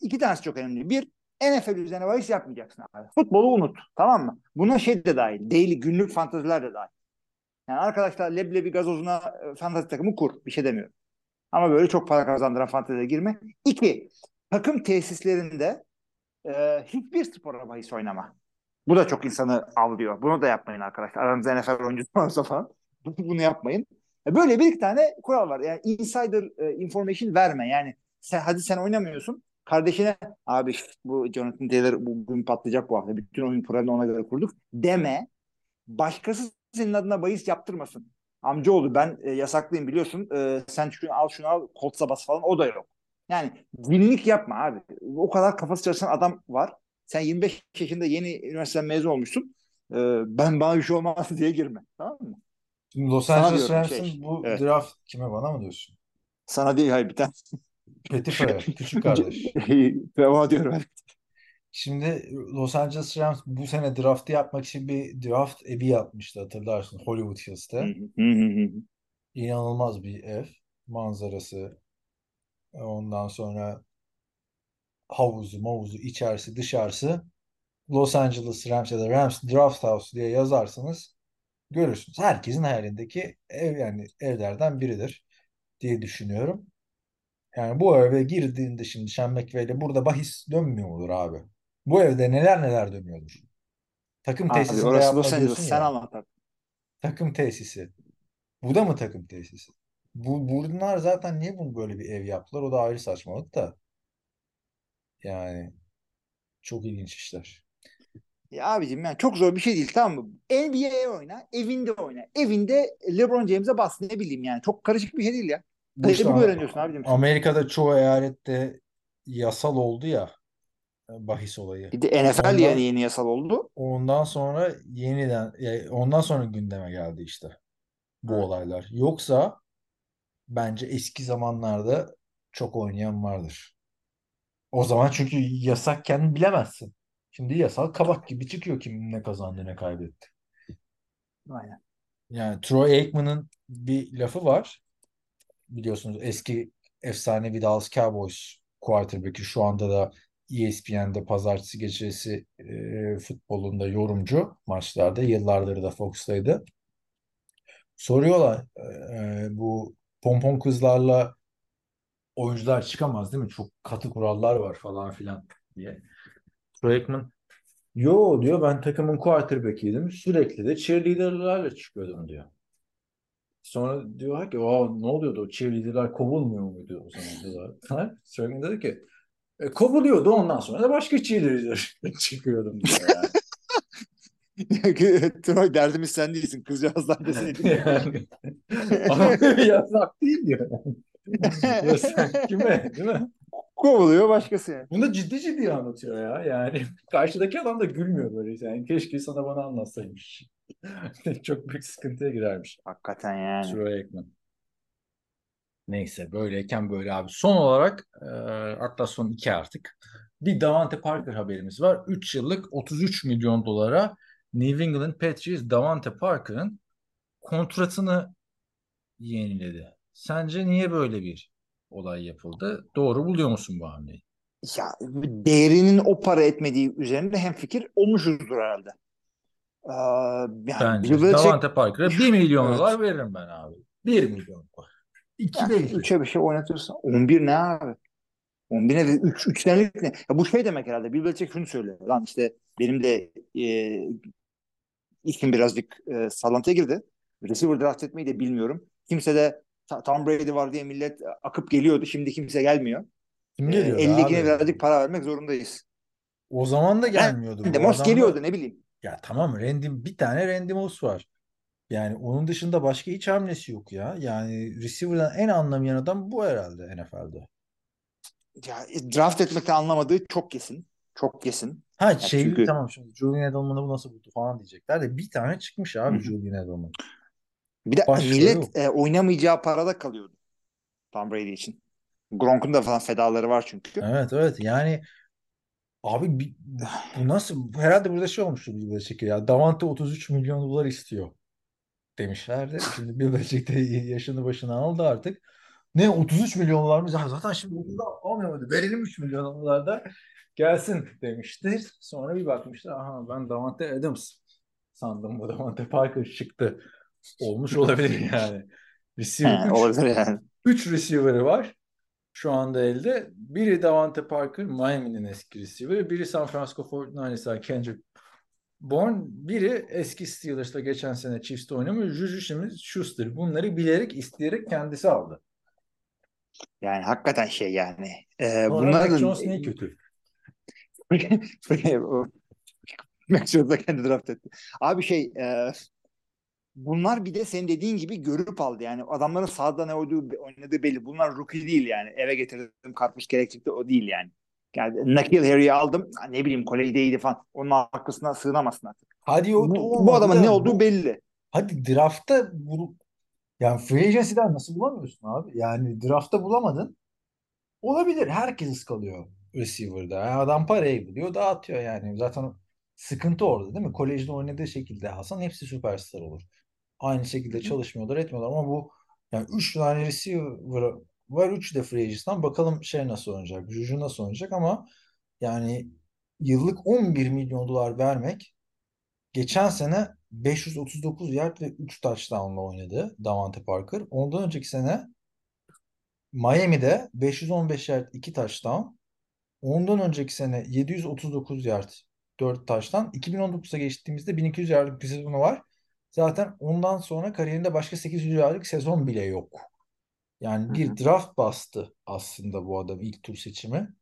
İki tanesi çok önemli. Bir NFL üzerine bahis yapmayacaksın abi. Futbolu unut. Tamam mı? Buna şey de dahil. Daily günlük fantaziler de dahil. Yani arkadaşlar leblebi gazozuna e, fantazi takımı kur. Bir şey demiyorum. Ama böyle çok para kazandıran fanteziye girme. İki, takım tesislerinde e, hiçbir spora bahis oynama. Bu da çok insanı avlıyor. Bunu da yapmayın arkadaşlar. Aranızda NFL oyuncusu varsa falan. Bunu yapmayın. E, Böyle bir iki tane kural var. Yani insider e, information verme. Yani sen, hadi sen oynamıyorsun. Kardeşine abi bu Jonathan Taylor bugün patlayacak bu hafta. Bütün oyun kuralını ona göre kurduk. Deme. Başkası senin adına bahis yaptırmasın. Amcaoğlu ben e, yasaklıyım biliyorsun. E, sen şunu al şunu al Colts'a bas falan o da yok. Yani dinlik yapma abi. O kadar kafası çalışan adam var. Sen 25 yaşında yeni üniversiteden mezun olmuşsun. E, ben bana bir şey olmaz diye girme. Tamam mı? Şimdi Los Angeles diyorum Rams'ın şey, bu evet. draft kime bana mı diyorsun? Sana değil hayır bir tane. Petitfrere, küçük kardeş. Ona diyorum. evet. Şimdi Los Angeles Rams bu sene draftı yapmak için bir draft evi yapmıştı hatırlarsın Hollywood Hills'te. İnanılmaz bir ev. Manzarası. Ondan sonra havuzu, mavuzu, içerisi, dışarısı. Los Angeles Rams ya da Rams Draft House diye yazarsanız görürsünüz. Herkesin hayalindeki ev yani evlerden biridir diye düşünüyorum. Yani bu eve girdiğinde şimdi Sean McVay'le burada bahis dönmüyor mudur abi? Bu evde neler neler dönüyordur. Takım Abi tesisinde orası Los Angeles. Sen anlat abi. Takım tesisi. Bu da mı takım tesisi? Bu bunlar zaten niye bunu böyle bir ev yaptılar? O da ayrı saçmalık da. Yani çok ilginç işler. Ya abicim yani çok zor bir şey değil tamam mı? NBA'ye oyna, evinde oyna. Evinde LeBron James'e bas ne bileyim yani. Çok karışık bir şey değil ya. Bu işte öğreniyorsun abicim. Amerika'da çoğu eyalette yasal oldu ya bahis olayı. Bir de NFL Ondan- yani yeni yasal oldu. Ondan sonra yeniden ya ondan sonra gündeme geldi işte bu Evet. olaylar. Yoksa bence eski zamanlarda çok oynayan vardır. O zaman çünkü yasakken bilemezsin. Şimdi yasal kabak gibi çıkıyor kim ne kazandı ne kaybetti. Aynen. Yani Troy Aikman'ın bir lafı var. Biliyorsunuz eski efsanevi Dallas Cowboys quarterback'i şu anda da E ESPN'de pazartesi gecesi e, futbolunda yorumcu maçlarda. Yıllardır da Fox'taydı. Soruyorlar e, bu pompon kızlarla oyuncular çıkamaz değil mi? Çok katı kurallar var falan filan diye. Troy Aikman Yo diyor ben takımın quarterback'iydim. Sürekli de cheerleader'larla çıkıyordum diyor. Sonra diyor ki o ne oluyordu o cheerleader'lar kovulmuyor muydu o zaman diyorlar. Sonra dedi ki e, kovuluyordu ondan sonra da başka cheerleader çıkıyordum diyor yani. Troy derdimiz sen değilsin. Kızcağızlar deseydin. Yani. Ama yasak değil diyor. kime değil mi? Kovuluyor başkası yani. Bunu ciddi ciddi anlatıyor ya. Yani karşıdaki adam da gülmüyor böyle. Yani keşke sana bana anlatsaymış. Çok büyük sıkıntıya girermiş. Hakikaten yani. Troy Aikman. Neyse böyleyken böyle abi. Son olarak e, hatta son iki artık. Bir Davante Parker haberimiz var. 3 yıllık 33 milyon dolara New England Patriots Davante Parker'ın kontratını yeniledi. Sence niye böyle bir olay yapıldı? Doğru buluyor musun bu hamleyi? Ya değerinin o para etmediği üzerinde hem fikir olmuşuzdur herhalde. Ee, yani Bence Bill Belichick Davante Parker'a 1 milyon Evet. dolar veririm ben abi. 1 milyon dolar. 2 yani değil. üçe bir şey oynatırsan 11 ne abi? 11 ne? 3, 3 senelik ne? Ya bu şey demek herhalde. Bill Belichick şunu söylüyor. Lan işte benim de e, ilkim birazcık e, sallantıya girdi. Receiver draft etmeyi de bilmiyorum. Kimse de Tom Brady var diye millet akıp geliyordu. Şimdi kimse gelmiyor. Kim E, geliyor eldekine abi? birazcık para vermek zorundayız. O zaman da gelmiyordu. Ben de Moss da- geliyordu ne bileyim. Ya tamam Randy, bir tane Randy Moss var. Yani onun dışında başka hiç hamlesi yok ya. Yani receiver'dan en anlamayan adam bu herhalde NFL'de. Ya, e, draft etmekten anlamadığı çok kesin. Çok kesin. Ha şey çünkü- tamam şimdi Julian Edelman'ı bu nasıl buldu falan diyecekler de bir tane çıkmış abi. Julian Edelman. Bir de Başka millet e, oynamayacağı parada kalıyordu. Tom Brady için. Gronk'un da falan fedaları var çünkü. Evet evet yani abi bi- bu nasıl herhalde burada şey olmuştu Bill Belichick'e ya Davante 33 milyon dolar istiyor demişlerdi. Şimdi Bill Belichick de yaşını başına aldı artık. Ne 33 milyon dolar mı? Ya zaten şimdi 30'da almıyordu. Verelim 3 milyon dolar da gelsin demiştir. Sonra bir bakmışlar aha ben Davante Adams sandım bu Davante Parker çıktı. Olmuş olabilir yani. Receiver He, 3 olabilir yani. 3 receiver'ı var şu anda elde. Biri Davante Parker, Miami'nin eski receiver'ı. Biri San Francisco 49ers'lar Kendrick Bourne. Biri eski Steelers'ta geçen sene Chiefs'te oynamış. Juju Smith-Schuster. Bunları bilerek, isteyerek kendisi aldı. Yani hakikaten şey yani. E, Sonra bunlar Mac da Jones ne kötü. Mac Jones da kendi draft etti. Abi şey e, bunlar bir de senin dediğin gibi görüp aldı. Yani adamların sahada ne oynadığı, oynadığı belli. Bunlar rookie değil yani. Eve getirdim kartmış gerek çıktı o değil yani. Yani Nakil Harry'i aldım. Ne bileyim kolejdeydi falan. Onun arkasına sığınamazsın artık. Hadi o, Bu, bu adamın da ne olduğu bu- belli. Hadi draftta bu yani free agency'den nasıl bulamıyorsun abi? Yani draftta bulamadın. Olabilir. Herkes ıskalıyor receiver'da. Yani adam parayı buluyor, dağıtıyor yani. Zaten sıkıntı orada değil mi? Kolejde oynadığı şekilde alsan hepsi süperstar olur. Aynı şekilde çalışmıyorlar, etmiyorlar ama bu yani 3 tane receiver var. 3 de free agency'den. Bakalım şey nasıl oynayacak, Juju nasıl oynayacak ama yani yıllık 11 milyon dolar vermek geçen sene 539 yard ve 3 touchdown'la oynadı Davante Parker. Ondan önceki sene Miami'de 515 yard 2 touchdown. Ondan önceki sene 739 yard 4 touchdown. 2019'a geçtiğimizde 1200 yardlık bir sezonu var. Zaten ondan sonra kariyerinde başka 800 yardlık sezon bile yok. Yani bir draft bastı aslında bu adam ilk tur seçimi.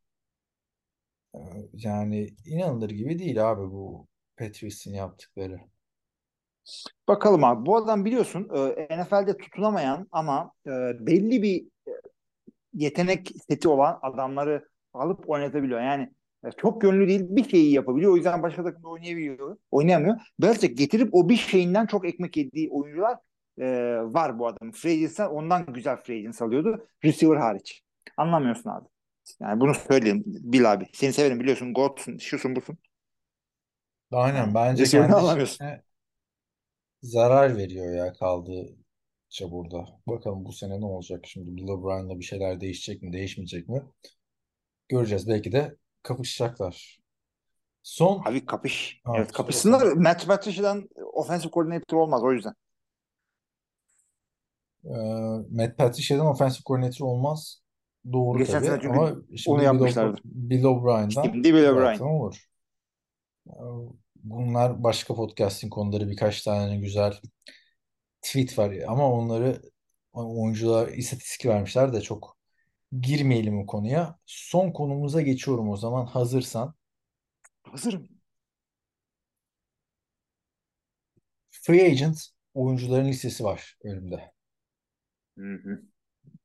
Ee, Yani inanılır gibi değil abi bu Patriots'ın yaptıkları. Bakalım abi. Bu adam biliyorsun e, NFL'de tutunamayan ama e, belli bir e, yetenek seti olan adamları alıp oynatabiliyor. Yani çok gönüllü değil bir şeyi yapabiliyor. O yüzden başka takımda oynayabiliyor. Oynayamıyor. Belichick getirip o bir şeyinden çok ekmek yediği oyuncular e, var bu adamın. Agency'den ondan güzel agent alıyordu. Receiver hariç. Anlamıyorsun abi. Yani bunu söyleyeyim Bil abi. Seni severim biliyorsun. Godsun, şusun busun. Aynen bence receiver'ını kendi alamıyorsun. zarar veriyor ya kaldıkça burada. Bakalım bu sene ne olacak şimdi Bill O'Brien'la bir şeyler değişecek mi değişmeyecek mi? Göreceğiz. Belki de kapışacaklar. Son Abi kapış. Ha, evet kapışsınlar. Matt Patricia'dan offensive coordinator olmaz o yüzden. e, Matt Patricia'dan offensive coordinator olmaz. Doğru Geçen tabii sene ama şimdi onu yapmışlardı. Bill O'Brien'dan Şimdi Bill O'Brien. olur. Bunlar başka podcasting konuları birkaç tane güzel tweet var ama onları oyuncular istatistik vermişler de çok girmeyelim o konuya. Son konumuza geçiyorum o zaman hazırsan. Hazırım. Free agent oyuncuların listesi var önümde. Hı hı.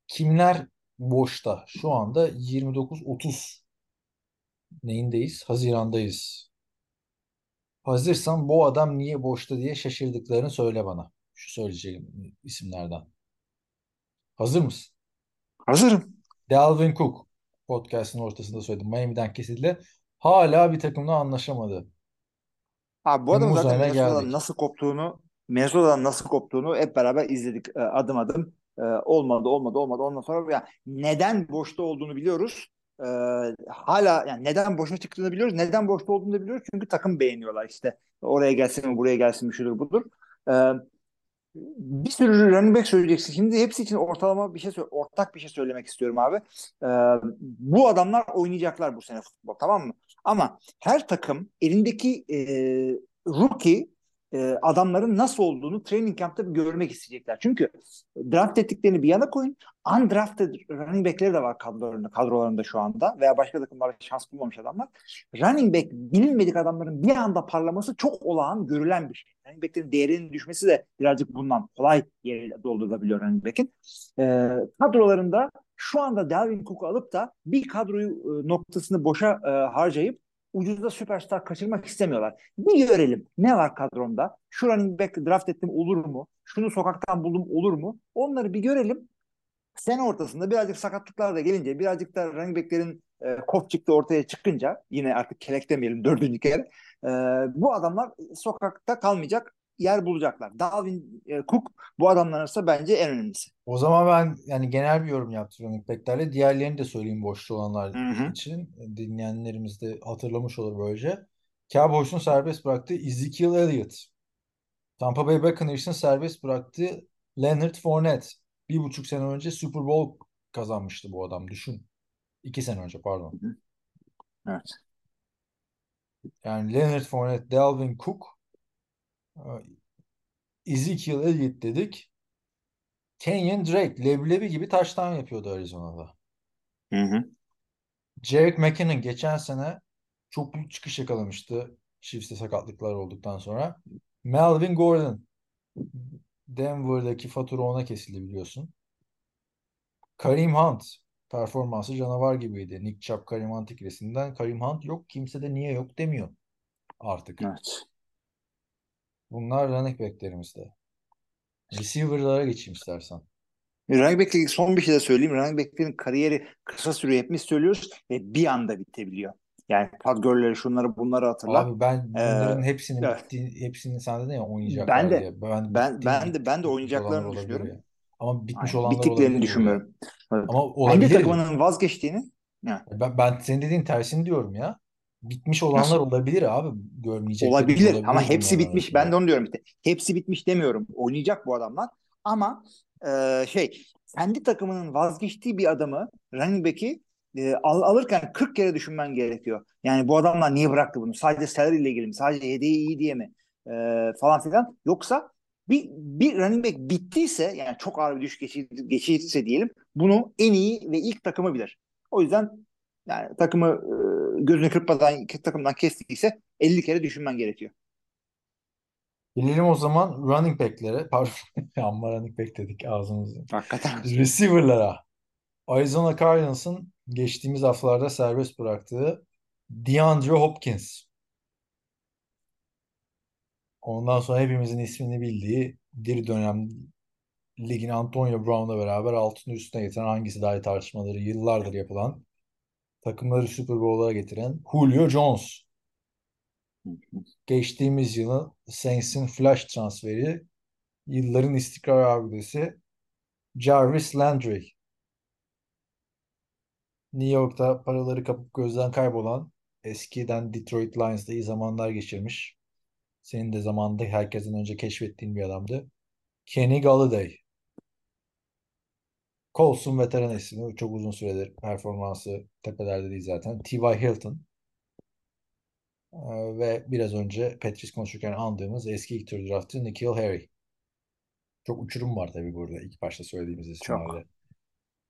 Kimler boşta? Şu anda 29-30 neyindeyiz? Hazirandayız. Hazırsan bu adam niye boşta diye şaşırdıklarını söyle bana. Şu söyleyeceğim isimlerden. Hazır mısın? Hazırım. Dalvin Cook podcast'ın ortasında söyledim. Miami'den kesildi. Hala bir takımla anlaşamadı. Abi bu adamın zaten Minnesota'dan nasıl koptuğunu Minnesota'dan nasıl koptuğunu hep beraber izledik e, adım adım. E, olmadı olmadı olmadı ondan sonra ya neden boşta olduğunu biliyoruz. E, hala yani neden boşa çıktığını biliyoruz. Neden boşta olduğunu da biliyoruz. Çünkü takım beğeniyorlar işte. Oraya gelsin mi buraya gelsin mi şudur budur. E, bir sürü running back söyleyeceksin. Şimdi hepsi için ortalama bir şey ortak bir şey söylemek istiyorum abi. E, bu adamlar oynayacaklar bu sene futbol tamam mı? Ama her takım elindeki e, rookie e, adamların nasıl olduğunu training camp'ta bir görmek isteyecekler. Çünkü draft ettiklerini bir yana koyun. Undrafted running back'leri de var kadrolarında, kadrolarında şu anda veya başka takımlarda şans bulmamış adamlar. Running back bilinmedik adamların bir anda parlaması çok olağan görülen bir şey. Running back'lerin değerinin düşmesi de birazcık bundan kolay yeri doldurulabiliyor running back'in. E, kadrolarında şu anda Dalvin Cook'u alıp da bir kadroyu e, noktasını boşa e, harcayıp ucuzda süperstar kaçırmak istemiyorlar. Bir görelim ne var kadromda? Şu running back draft ettim olur mu? Şunu sokaktan buldum olur mu? Onları bir görelim. Sene ortasında birazcık sakatlıklar da gelince birazcık da running backlerin e, kop çıktı ortaya çıkınca yine artık kelek demeyelim dördüncü kere e, bu adamlar sokakta kalmayacak yer bulacaklar. Dalvin e, Cook bu adamlar arasında bence en önemlisi. O zaman ben yani genel bir yorum yaptım running back'lerle. Diğerlerini de söyleyeyim boşta olanlar Hı hı. için. Dinleyenlerimiz de hatırlamış olur böylece. Cowboys'un serbest bıraktığı Ezekiel Elliott. Tampa Bay Buccaneers'ın serbest bıraktığı Leonard Fournette. Bir buçuk sene önce Super Bowl kazanmıştı bu adam. Düşün. İki sene önce pardon. Evet. Yani Leonard Fournette, Dalvin Cook, Ezekiel Elliott dedik. Kenyon Drake leblebi gibi taştan yapıyordu Arizona'da. Hı hı. Jerick McKinnon geçen sene çok büyük çıkış yakalamıştı Chiefs'te sakatlıklar olduktan sonra. Melvin Gordon Denver'daki fatura ona kesildi biliyorsun. Kareem Hunt performansı canavar gibiydi. Nick Chubb, Kareem Hunt ikilisinden Kareem Hunt yok. Kimse de niye yok demiyor artık. Evet. Bunlar running back'lerimizde. Receiver'lara geçeyim istersen. Running back'le son bir şey de söyleyeyim. Running back'lerin kariyeri kısa sürüyor. Hepimiz söylüyoruz ve bir anda bitebiliyor. Yani Todd Gurley'leri şunları bunları hatırla. Abi ben bunların Ee, hepsinin evet. bittiği, hepsini sen dedin ya oynayacaklar Ben de diye. Ben, ben bitti- ben de ben de oynayacaklarını düşünüyorum. ya. Ama bitmiş Aynen. olanlar Bittiklerini düşünmüyorum. Evet. Ama Hangi olabilir. takımının vazgeçtiğini ya, Ben, ben senin dediğin tersini diyorum ya. Bitmiş olanlar Nasıl? olabilir abi. Görmeyeceklerimiz olabilir ama olabilir hepsi bunların bitmiş. Ben de onu diyorum işte. Hepsi bitmiş demiyorum. Oynayacak bu adamlar. Ama e, şey kendi takımının vazgeçtiği bir adamı running back'i e, al, alırken 40 kere düşünmen gerekiyor. Yani bu adamlar niye bıraktı bunu? Sadece salary ile ilgili mi? Sadece yedeği iyi diye mi? E, falan filan. Yoksa bir, bir running back bittiyse yani çok ağır bir düşüş geçir- geçirdiyse diyelim bunu en iyi ve ilk takımı bilir. O yüzden yani takımı e, gözünü kırpmadan takımdan kestiyse 50 kere düşünmen gerekiyor. Gelelim o zaman running back'lere. Pardon. Amma running back dedik ağzımızı. Hakikaten. Receiver'lara. Arizona Cardinals'ın geçtiğimiz haftalarda serbest bıraktığı DeAndre Hopkins. Ondan sonra hepimizin ismini bildiği bir dönem ligin Antonio Brown'la beraber altını üstüne getiren hangisi daha iyi tartışmaları yıllardır yapılan takımları Super Bowl'lara getiren Julio Jones. Geçtiğimiz yılın Saints'in flash transferi yılların istikrar abidesi Jarvis Landry. New York'ta paraları kapıp gözden kaybolan eskiden Detroit Lions'da iyi zamanlar geçirmiş. Senin de zamanında herkesten önce keşfettiğin bir adamdı. Kenny Galladay. Colson veteran ismi. Çok uzun süredir performansı tepelerde değil zaten. T.Y. Hilton. Ee, ve biraz önce Patrice konuşurken andığımız eski ilk tur draftı N'Keal Harry. Çok uçurum var tabii burada ilk başta söylediğimiz isimlerde.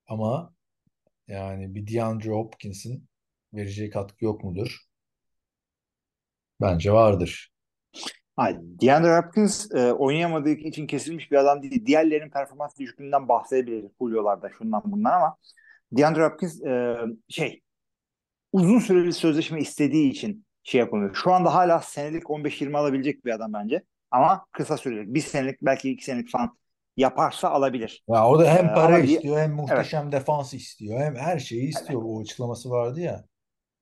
Ama yani bir DeAndre Hopkins'in vereceği katkı yok mudur? Bence vardır. Hayır, DeAndre Hopkins e, oynayamadığı için kesilmiş bir adam değil. Diğerlerinin performans düşüklüğünden bahsedebiliriz. Julio'larda şundan bundan ama DeAndre Hopkins e, şey uzun süreli sözleşme istediği için şey yapamıyor. Şu anda hala senelik 15-20 alabilecek bir adam bence. Ama kısa süreli. Bir senelik belki iki senelik falan yaparsa alabilir. Ya o da hem Ee, para di- istiyor hem muhteşem defans istiyor. Hem her şeyi istiyor. O açıklaması vardı ya.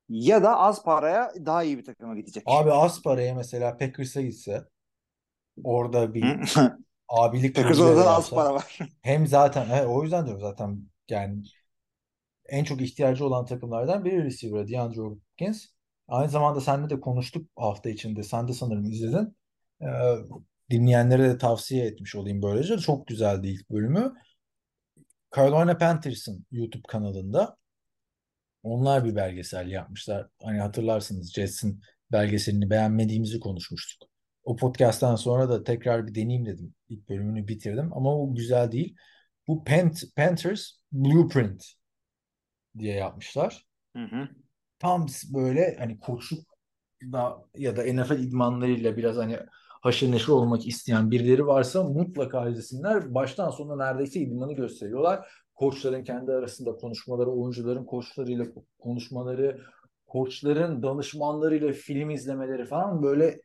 Ya da az paraya daha iyi bir takıma gidecek. Abi az paraya mesela Packers'a gitse orada bir abilik Packers rolü orada da az para var. hem zaten he, o yüzden diyorum zaten yani en çok ihtiyacı olan takımlardan biri receiver DeAndre Hopkins. Aynı zamanda seninle de konuştuk hafta içinde. Sen de sanırım izledin. Ee, dinleyenlere de tavsiye etmiş olayım böylece. Çok güzeldi ilk bölümü. Carolina Panthers'ın YouTube kanalında onlar bir belgesel yapmışlar. Hani hatırlarsınız Jets'in belgeselini beğenmediğimizi konuşmuştuk. O podcast'tan sonra da tekrar bir deneyeyim dedim. İlk bölümünü bitirdim ama o güzel değil. Bu Pant Panthers Blueprint diye yapmışlar. Hı hı. Tam böyle hani koçluk da ya da NFL idmanlarıyla biraz hani haşır neşir olmak isteyen birileri varsa mutlaka izlesinler. Baştan sona neredeyse idmanı gösteriyorlar. Koçların kendi arasında konuşmaları, oyuncuların koçlarıyla konuşmaları, koçların danışmanlarıyla film izlemeleri falan böyle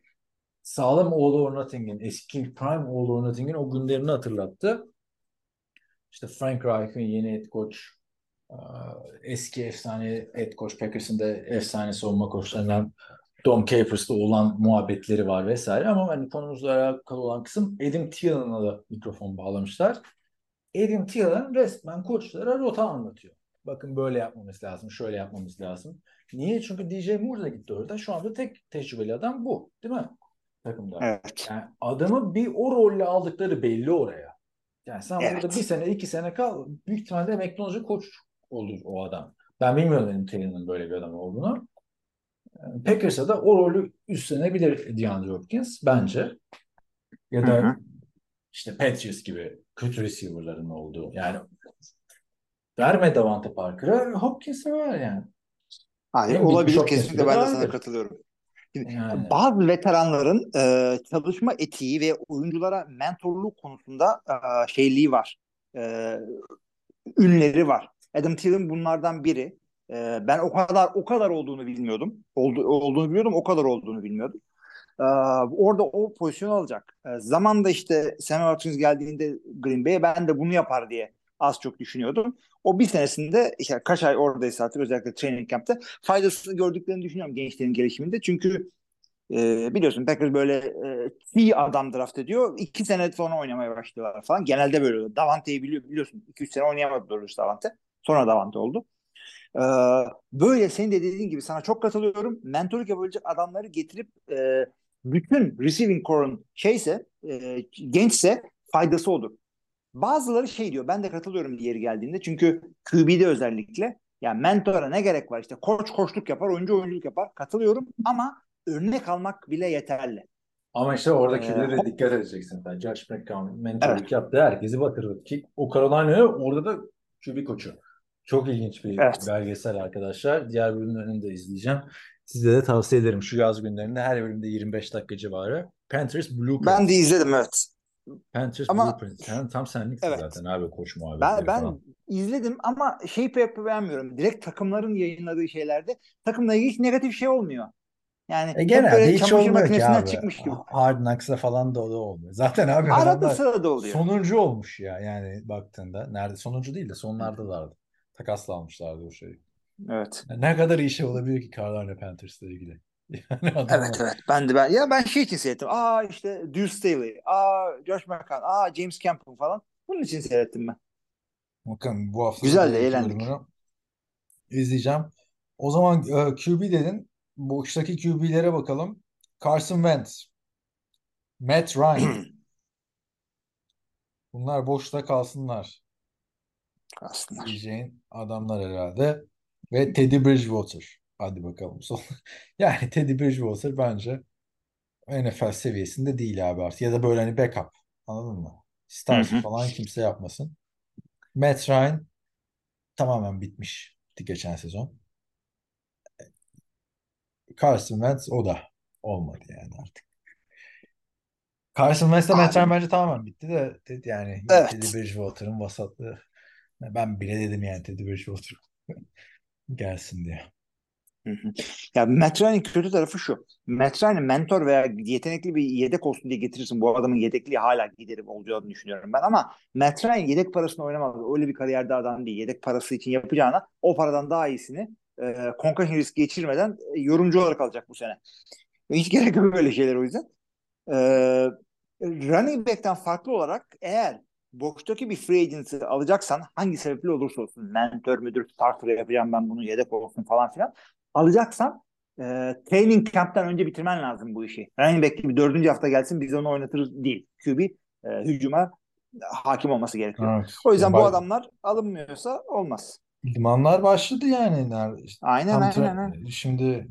sağlam All or Nothing'in, eski Prime All or Nothing'in o günlerini hatırlattı. İşte Frank Reich'in yeni head coach, eski efsane head coach Packers'ın da efsane savunma koçlarından Dom Capers'la olan muhabbetleri var vesaire ama hani konumuzla alakalı olan kısım Adam Thielen'a da mikrofon bağlamışlar. Adam Thielen resmen koçlara rota anlatıyor. Bakın böyle yapmamız lazım, şöyle yapmamız lazım. Niye? Çünkü DJ Moore da gitti orada. Şu anda tek tecrübeli adam bu. Değil mi? Takımda. Evet. Yani adamı bir o rolle aldıkları belli oraya. Yani sen Evet. burada bir sene, iki sene kal. Büyük ihtimalle emekli olacak koç olur o adam. Ben bilmiyorum Adam Thielen'ın böyle bir adam olduğunu. Packers'a da o rolü üstlenebilir DeAndre Hopkins bence. Ya Hı da hı. İşte Patriots gibi kötü receiver'ların olduğu. Yani verme Davante Parker'a Hopkins'e ver yani. Hayır, büyük olabilir kesinlikle ben de sana vardır. katılıyorum. Yani. bazı veteranların e, çalışma etiği ve oyunculara mentorluk konusunda e, şeyliği var. E, ünleri var. Adam Thielen bunlardan biri. E, ben o kadar o kadar olduğunu bilmiyordum. Oldu, olduğunu biliyordum, o kadar olduğunu bilmiyordum. E, orada o pozisyonu alacak. E, zamanda işte Sam Watkins geldiğinde Green Bay'e ben de bunu yapar diye az çok düşünüyordum. O bir senesinde işte kaç ay oradaysa artık özellikle training camp'te faydasını gördüklerini düşünüyorum gençlerin gelişiminde. Çünkü e, biliyorsun Packers böyle e, iyi adam draft ediyor. iki sene sonra oynamaya başlıyorlar falan. Genelde böyle oluyor. Davante'yi biliyor, biliyorsun. 2-3 sene oynayamadı doğrusu Davante. Sonra Davante oldu. Ee, böyle senin de dediğin gibi sana çok katılıyorum. Mentorluk yapabilecek adamları getirip e, bütün receiving core'un şeyse e, gençse faydası olur. Bazıları şey diyor ben de katılıyorum diğeri geldiğinde çünkü QB'de özellikle yani mentora ne gerek var işte koç koçluk yapar oyuncu oyunculuk yapar katılıyorum ama örnek almak bile yeterli. Ama işte oradaki Ee, dikkat edeceksin. sen. Josh McCown mentorluk yaptı. Herkesi batırdı. Ki o Carolina'ya orada da QB koçu. Çok ilginç bir Evet. belgesel arkadaşlar. Diğer bölümlerini de izleyeceğim. Size de tavsiye ederim. Şu yaz günlerinde her bölümde 25 dakika civarı. Panthers Blueprint. Ben de izledim evet. Panthers Ama- Blueprint. Sen tam senliksin Evet. zaten abi koç muhabbetleri Ben ben falan. izledim ama şey pek beğenmiyorum. Direkt takımların yayınladığı şeylerde takımla ilgili hiç negatif şey olmuyor. Yani E genelde hiç olmuyor ki abi. çıkmış gibi. Hard Knocks'la falan da da olmuyor. Zaten abi Arada sırada oluyor. sonuncu olmuş ya yani baktığında. Nerede sonuncu değil de sonlardalardı. Takasla almışlardı o şeyi. Evet. Ne kadar iyi şey olabilir ki Carolina Panthers'la ilgili. Yani adamlar Evet evet. Ben de ben ya ben şey için seyrettim. Aa işte Deuce Staley, aa Josh McCown, aa James Campbell falan. Bunun için seyrettim ben. Bakın bu hafta Güzel de, eğlendik. bölümünü izleyeceğim. O zaman e, QB dedin. Boştaki QB'lere bakalım. Carson Wentz, Matt Ryan. Bunlar boşta kalsınlar Aslında. diyeceğin adamlar herhalde. Ve Teddy Bridgewater. Hadi bakalım son. Yani Teddy Bridgewater bence NFL seviyesinde değil abi artık. Ya da böyle hani backup. Anladın mı? Stars Hı hı. falan kimse yapmasın. Matt Ryan tamamen bitmiş geçen sezon. Carson Wentz o da olmadı yani artık. Carson Wentz'le Matt. Ryan bence tamamen bitti de yani Evet. Teddy Bridgewater'ın vasatlığı. Ben bile dedim yani Teddy Bridgewater gelsin diye. Ya Matt Ryan'in kötü tarafı şu. Matt Ryan'ı mentor veya yetenekli bir yedek olsun diye getirirsin. Bu adamın yedekliği hala gideri olacağını düşünüyorum ben ama Matt Ryan yedek parasını oynamaz. Öyle bir kariyerde adam değil. Yedek parası için yapacağına o paradan daha iyisini e, concussion riski geçirmeden e, yorumcu olarak alacak bu sene. Hiç gerek yok böyle şeyler o yüzden. E, running back'ten farklı olarak eğer boştaki bir free agency alacaksan hangi sebeple olursa olsun mentor müdür starter yapacağım ben bunu yedek olsun falan filan alacaksan e, training camp'ten önce bitirmen lazım bu işi. Running back gibi dördüncü hafta gelsin biz onu oynatırız değil. QB e, hücuma hakim olması gerekiyor. Evet. O yüzden bu adamlar alınmıyorsa olmaz. İdmanlar başladı yani. Nerede- işte Aynen aynen. tra- aynen. Şimdi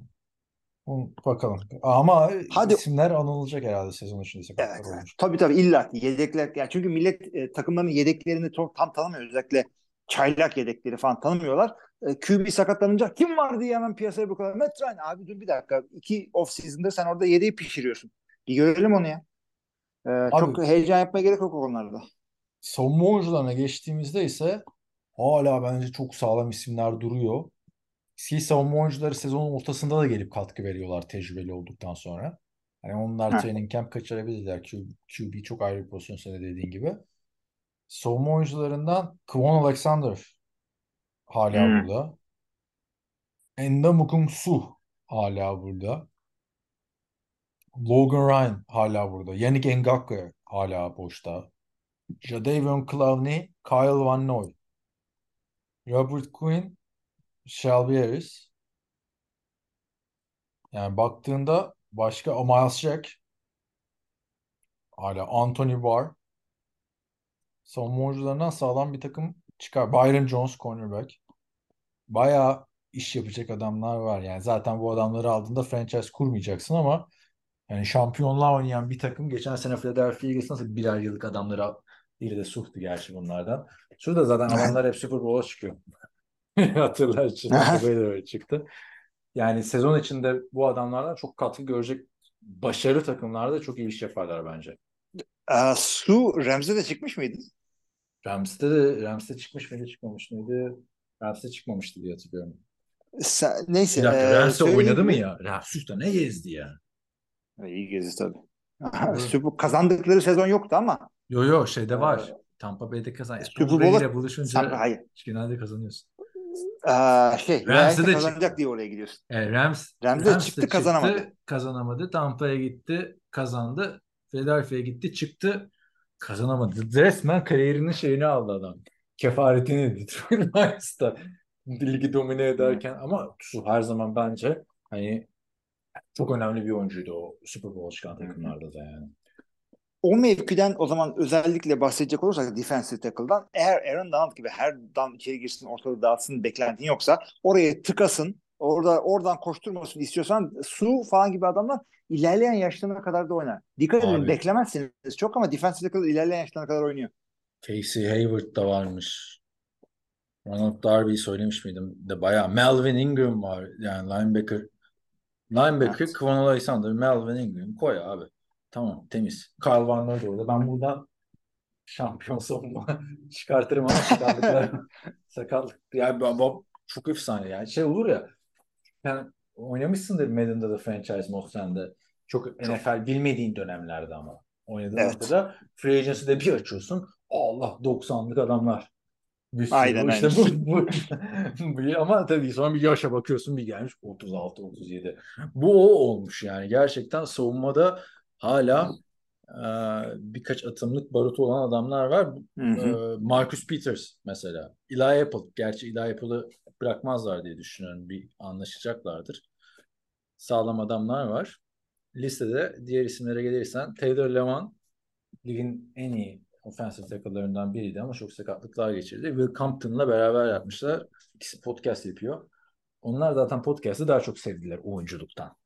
bakalım. Ama Hadi. isimler anılacak herhalde sezon içinde sakatlar Evet, olmuş. Tabii tabii illa yedekler. Yani çünkü millet e, takımların yedeklerini çok tam tanımıyor. Özellikle çaylak yedekleri falan tanımıyorlar. E, QB sakatlanınca kim var diye hemen piyasaya bu kadar. Matt Ryan abi dur bir dakika. İki off season'da sen orada yedeği pişiriyorsun. Bir görelim onu ya. E, çok heyecan yapmaya gerek yok o konularda. Savunma oyuncularına geçtiğimizde ise hala bence çok sağlam isimler duruyor. Eski savunma oyuncuları sezonun ortasında da gelip katkı veriyorlar tecrübeli olduktan sonra. Hani onlar Heh. training camp kaçırabilirler. Q- QB çok ayrı bir pozisyon senin dediğin gibi. Savunma oyuncularından Kwon Alexander hala Hmm. burada. Endamukong Suh hala burada. Logan Ryan hala burada. Yannick Ngakoue hala boşta. Jadavion Clowney, Kyle Van Noy. Robert Quinn, Shelby Harris. Yani baktığında başka Miles Jack hala Anthony Barr. Savunma oyuncularından sağlam bir takım çıkar. Byron Jones cornerback. Bayağı iş yapacak adamlar var. Yani zaten bu adamları aldığında franchise kurmayacaksın ama yani şampiyonluğa oynayan bir takım geçen sene Philadelphia Eagles nasıl birer yıllık adamları biri de Suh'tu gerçi bunlardan. Şurada zaten adamlar hep Super Bowl'a çıkıyor. Hatırlarsın. Tampa Bay de öyle çıktı. Yani sezon içinde bu adamlardan çok katkı görecek başarılı takımlarda çok iyi iş yaparlar bence. E, Su Rams'e de çıkmış mıydı? Rams'te de Rams'te çıkmış mıydı çıkmamış mıydı? Rams'te çıkmamıştı diye hatırlıyorum. Sen- neyse. Bir dakika e, söyleyeyim oynadı mı ya? Rams'te ne gezdi ya? İyi gezi tabii. Super kazandıkları sezon yoktu ama Yo yo şeyde var. Ee, Tampa Bay'de kazan. Super Bowl'a- buluşunca sen, hayır. genelde kazanıyorsun. Ee, şey, Rams'e de kazanacak çıktı. diye oraya gidiyorsun. E, Rams, Rams'e Rams de çıktı, kazanamadı. Kazanamadı. Tampa'ya gitti, kazandı. Philadelphia'ya gitti, çıktı, kazanamadı. Resmen kariyerinin şeyini aldı adam. Kefaretini Detroit Lions'ta ligi domine ederken ama şu her zaman bence hani çok önemli bir oyuncuydu o Super Bowl çıkan takımlarda da yani. O mevkiden o zaman özellikle bahsedecek olursak defensive tackle'dan eğer Aaron Donald gibi her down içeri girsin ortalığı dağıtsın beklentin yoksa oraya tıkasın orada oradan koşturmasın istiyorsan su falan gibi adamlar ilerleyen yaşlarına kadar da oynar. Dikkat edin Abi. beklemezsiniz çok ama defensive tackle ilerleyen yaşlarına kadar oynuyor. Casey Hayward da varmış. Ronald Darby'yi söylemiş miydim? De bayağı Melvin Ingram var. Yani linebacker. Linebacker Evet. Kwon Alexander, Melvin Ingram koy abi. Tamam temiz. Kyle Van da orada. Ben buradan şampiyon savunma çıkartırım ama sakatlıklar sakatlık. Yani bu- bu çok efsane yani. Şey olur ya sen oynamışsındır Madden'da da franchise mod sende. Çok NFL bilmediğin dönemlerde ama. Oynadığın Evet. noktada free agency'de bir açıyorsun. Allah 90'lık adamlar. Bir sürü. Aynen, Bu işte aynen. bu, bu, bu- ama tabii sonra bir yaşa bakıyorsun bir gelmiş 36 37. Bu o olmuş yani. Gerçekten savunmada hala e, birkaç atımlık barutu olan adamlar var. Hı hı. E, Marcus Peters mesela. Eli Apple. Gerçi Eli Apple'ı bırakmazlar diye düşünüyorum. Bir anlaşacaklardır. Sağlam adamlar var. Listede diğer isimlere gelirsen Taylor Lewan ligin en iyi offensive tackle'larından biriydi ama çok sakatlıklar geçirdi. Will Compton'la beraber yapmışlar. İkisi podcast yapıyor. Onlar zaten podcast'ı daha çok sevdiler oyunculuktan.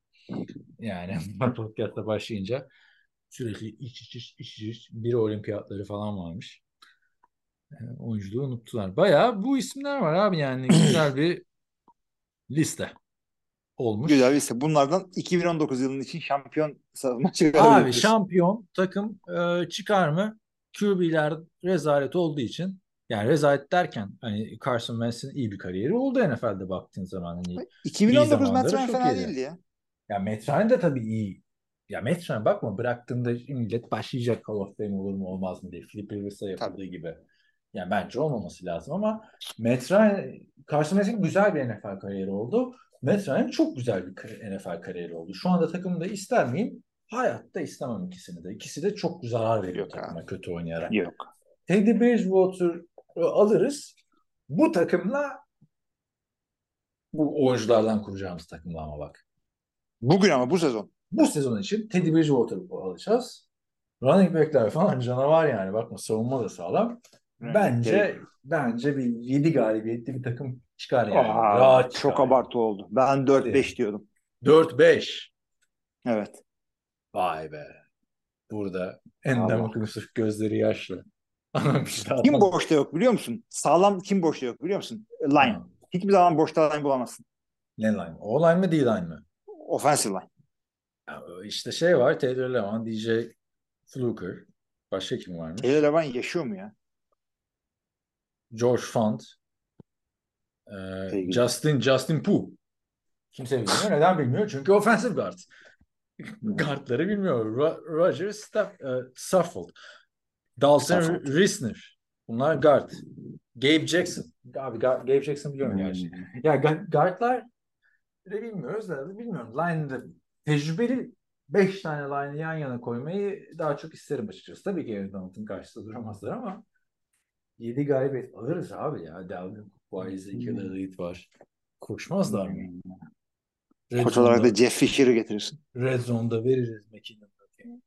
Yani podcast'a başlayınca sürekli iç iç iç iç iç bir olimpiyatları falan varmış. Yani oyunculuğu unuttular. Bayağı bu isimler var abi yani güzel bir liste olmuş. Güzel ise bunlardan 2019 yılının için şampiyon maçı Abi şampiyon takım e, çıkar mı? QB'ler rezalet olduğu için yani rezalet derken hani Carson Wentz'in iyi bir kariyeri oldu NFL'de baktığın zaman. Hani 2019 zamanları Matt fena değildi ya. Ya Matt Ryan da tabii iyi. Ya Matt Ryan bakma bıraktığında millet başlayacak Hall of Fame olur mu olmaz mı diye. Philip Rivers'a yapıldığı gibi. Yani bence olmaması lazım ama Carson Wentz'in güzel bir NFL kariyeri oldu. Matt Ryan çok güzel bir NFL kariyeri oldu. Şu anda takımda ister miyim? Hayatta istemem ikisini de. İkisi de çok zarar veriyor Yok takıma kötü oynayarak. Yok. Teddy Bridgewater'ı alırız. Bu takımla bu oyunculardan kuracağımız takımla ama bak. Bugün ama bu sezon. Bu sezon için Teddy Bridgewater'ı alacağız. Running back'ler falan canavar yani. Bakma savunma da sağlam. Bence Gerek- bence bir 7 galibiyetli bir takım çıkar yani. Aa, Rahat çok çıkar. abartı oldu. Ben 4-5 diyordum. 4-5. Evet. Vay be. Burada Endem Allah. Yusuf gözleri yaşlı. Daha Kim boşta yok biliyor musun? Sağlam kim boşta yok biliyor musun? Line. Hiçbir zaman boşta line bulamazsın. Ne line? O line mi D line mi? Offensive line. Ya işte şey var Taylor Lewan, DJ Fluker. Başka kim varmış? Taylor Levan yaşıyor mu ya? George Fant. Ee. Justin Justin Pooh. Kimse bilmiyor. Neden bilmiyor? Çünkü offensive guard. Guardları bilmiyor. Ro- Roger Staff, Suffolk. Dalton Suffolk. Risner. Bunlar guard. Gabe Jackson. Abi Ga- Gabe Jackson biliyorum gerçi. Ya ga- guardlar de bilmiyoruz da bilmiyorum. Line'de tecrübeli 5 tane line'ı yan yana koymayı daha çok isterim açıkçası. Tabii ki Aaron Donald'ın karşısında duramazlar ama 7 galibiyet alırız abi ya. Dalvin Cook var, Ezekiel Elliott var. Koşmazlar mı? Red Koç olarak da Jeff Fisher'ı getirirsin. Red Zone'da veririz McKinnon'a.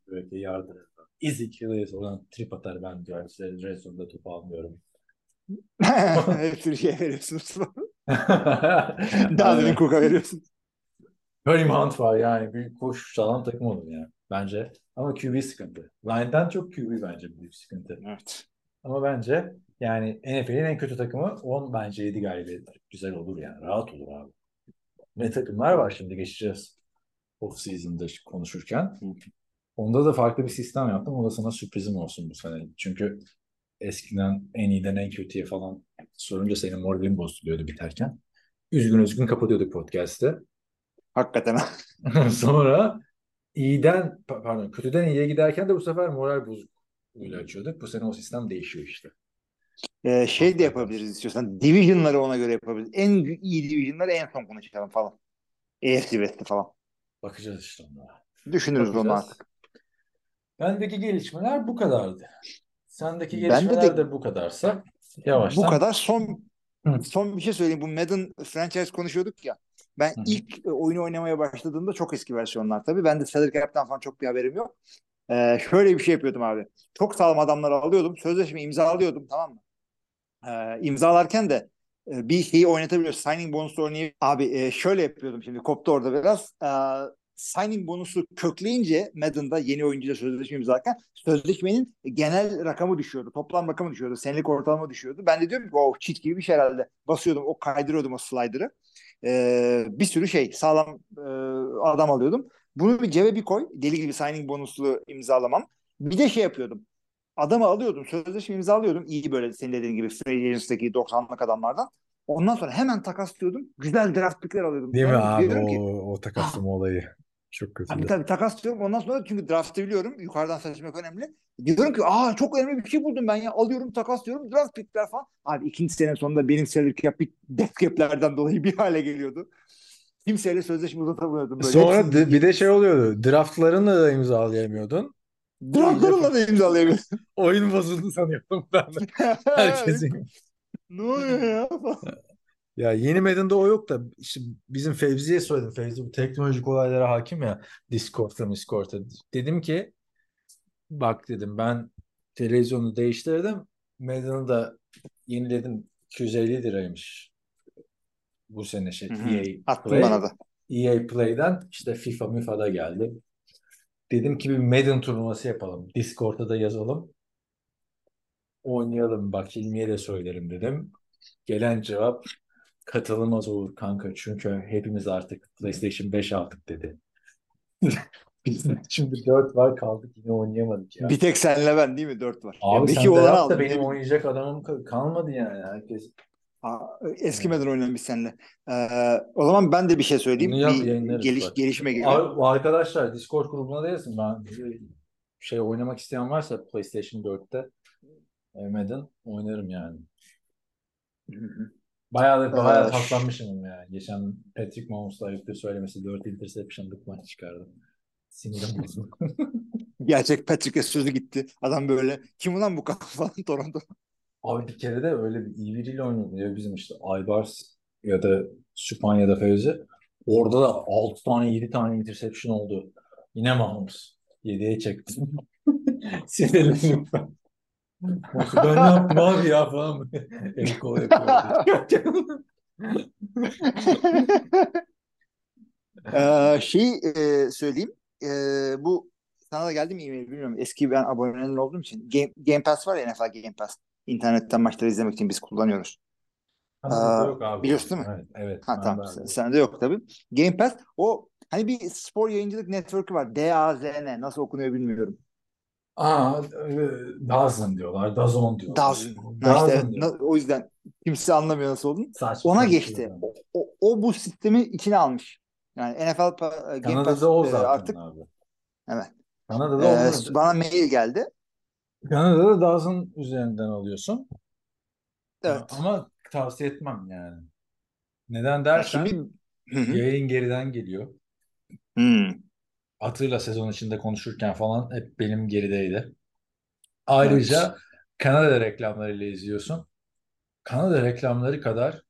Böyle yardırır. Ezekiel Elliott oradan trip atar ben diyor. Red Zone'da topu almıyorum. Her türlü şey veriyorsunuz. Dalvin Cook'a veriyorsun. Kareem Hunt var yani. Büyük koş sağlam takım olur yani. Bence. Ama QB sıkıntı. Line'den çok QB bence büyük sıkıntı. Evet. Ama bence yani NFL'in en kötü takımı 10 bence 7 galibiyet. Güzel olur yani. Rahat olur abi. Ne takımlar var şimdi geçeceğiz. Off season'da konuşurken. Onda da farklı bir sistem yaptım. O da sana sürprizim olsun bu sene. Çünkü eskiden en iyiden en kötüye falan sorunca senin moralin bozuluyordu biterken. Üzgün üzgün kapatıyorduk podcast'ı. Hakikaten. Sonra iyiden pa- pardon kötüden iyiye giderken de bu sefer moral bozukluğuyla açıyorduk. Bu sene o sistem değişiyor işte. Ee, şey de yapabiliriz istiyorsan. Division'ları ona göre yapabiliriz. En iyi division'ları en son konuşalım falan. AFC West'i falan. Bakacağız işte onlara. Düşünürüz onu Bakacağız. artık. Bendeki gelişmeler bu kadardı. Sendeki gelişmeler de- de bu kadarsa yavaştan. Bu kadar. Son Hı. son bir şey söyleyeyim. Bu Madden franchise konuşuyorduk ya. Ben Hı ilk e, oyunu oynamaya başladığımda çok eski versiyonlar tabii. Ben de salary cap'ten falan çok bir haberim yok. Ee, şöyle bir şey yapıyordum abi. Çok sağlam adamları alıyordum. Sözleşme imzalıyordum tamam mı? Ee, imzalarken de e, bir şeyi oynatabiliyoruz. Signing bonusu oynayıp abi e, şöyle yapıyordum şimdi koptu orada biraz. Ee, signing bonusu kökleyince Madden'da yeni oyuncuyla sözleşme imzalarken sözleşmenin genel rakamı düşüyordu. Toplam rakamı düşüyordu. Senelik ortalama düşüyordu. Ben de diyorum ki oh cheat gibi bir şey herhalde. Basıyordum o kaydırıyordum o slider'ı. Ee, bir sürü şey sağlam e, adam alıyordum. Bunu bir cebe bir koy. Deli gibi signing bonuslu imzalamam. Bir de şey yapıyordum. Adamı alıyordum. Sözleşme imzalıyordum. İyi böyle senin dediğin gibi free agency'deki 90'lık adamlardan. Ondan sonra hemen takaslıyordum. Güzel draft pickler alıyordum. Değil mi Ben abi diyorum ki, o, o takaslama olayı? Çok kötü. Tabii tabii takaslıyorum. Ondan sonra çünkü draftı biliyorum. Yukarıdan seçmek önemli. Diyorum ki aa çok önemli bir şey buldum ben ya. Alıyorum takaslıyorum draft pickler falan. Abi ikinci sene sonunda benim salary cap death cap'lerden dolayı bir hale geliyordu. Kimseyle sözleşme uzatamıyordum. Böyle. Sonra de- bir de şey oluyordu. Draftlarını da imzalayamıyordun. draftlarımla da imzalayamıyorum. Oyun bozuldu sanıyordum ben de. Herkesin. ne oluyor ya? Ya yeni Madden'da o yok da işte bizim Fevzi'ye söyledim. Fevzi bu teknolojik olaylara hakim ya. Discord'da Discord'da. Dedim ki bak dedim ben televizyonu değiştirdim. Madden'ı da yeniledim. 250 liraymış. bu sene şey Hı hı. EA Attın Play. bana da. EA Play'den işte FIFA MIFA'da geldi. Dedim ki bir Madden turnuvası yapalım. Discord'da da yazalım. Oynayalım. Bak Hilmi'ye de söylerim dedim. Gelen cevap katılmaz olur kanka. Çünkü hepimiz artık PlayStation 5 aldık dedi. Biz şimdi 4 var kaldık yine oynayamadık ya. Bir tek senle ben değil mi? Dört var. Abi Ya sen olan aldım. benim oynayacak adamım ka- kalmadı yani. Herkes Aa, eskimeden oynayan biz seninle. Ee, o zaman ben de bir şey söyleyeyim. Bunu yap, bir geliş, bak. gelişme geliyor. Abi, arkadaşlar Discord grubuna da yazın. Ben şey oynamak isteyen varsa PlayStation 4'te e, Madden oynarım yani. Hı hı. Bayağı da bayağı paslanmışım yani. Geçen Patrick Mahomes'la ayıptır söylemesi 4 interception'lık maç çıkardım. Sinirim bozuldu. Gerçek Patrick'e sözü gitti. Adam böyle kim ulan bu kafa falan Toronto. Abi bir kere de öyle bir iyi biriyle oynadım ya bizim işte Aybars ya da Süpan ya da Fevzi. Orada da 6 tane 7 tane interception oldu. Yine Mahomes. 7'ye çektim. Sinirlendim ben. Ben ne yaptım abi ya falan. El kol yapıyor. Ee, şeyi e, söyleyeyim. Ee, bu sana da geldi mi e-mail bilmiyorum. Eski ben abonelen olduğum için. Game, Game Pass var ya NFL Game Pass. İnternetten maçları izlemek için biz kullanıyoruz. Aa, yok abi. biliyorsun değil mi? Evet, evet. Ha tamam. Sen, sende yok tabii. Game Pass o hani bir spor yayıncılık network'ü var. D-A-Z-N. Nasıl okunuyor bilmiyorum. Aa, e, Dazn diyorlar. Dazon diyorlar. Dazn. Ha işte, na- o yüzden kimse anlamıyor nasıl olduğunu. Saçma Ona geçti. şey yani. O, o, o bu sistemi içine almış. Yani NFL pa- Game Pass Kanada'da o e, zaten artık abi. evet. Kanada'da Ee, onu bana mail geldi. Kanada'da Dazn üzerinden alıyorsun. Evet. Ama tavsiye etmem yani. Neden Ya dersen şimdi Hı hı. yayın geriden geliyor. Hmm. Atıyla sezon içinde konuşurken falan hep benim gerideydi. Ayrıca Kanada reklamlarıyla izliyorsun. Kanada reklamları kadar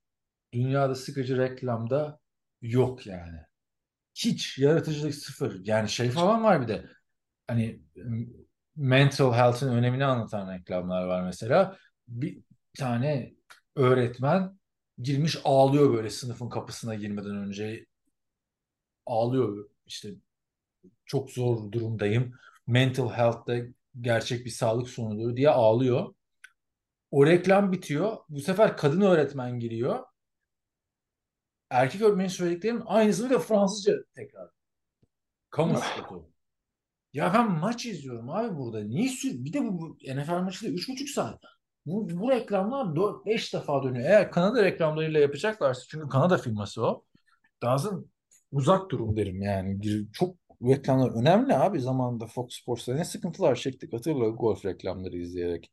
dünyada sıkıcı reklamda yok yani. Hiç yaratıcılık sıfır. Yani şey falan var bir de. Hani mental health'ın önemini anlatan reklamlar var mesela. Bir tane öğretmen girmiş ağlıyor böyle sınıfın kapısına girmeden önce. Ağlıyor işte çok zor durumdayım. Mental health'ta gerçek bir sağlık sorunudur diye ağlıyor. O reklam bitiyor. Bu sefer kadın öğretmen giriyor. Erkek öğretmenin söylediklerinin aynısını da Fransızca tekrar. Kamu spotu. Ya ben maç izliyorum abi burada. Niye sür bir de bu, bu NFL maçı da 3,5 saat. Bu, bu reklamlar 4-5 defa dönüyor. Eğer Kanada reklamlarıyla yapacaklarsa çünkü Kanada firması o. Lazım uzak durun derim yani. Çok reklamlar önemli abi zamanında Fox Sports'ta ne sıkıntılar çektik hatırla golf reklamları izleyerek.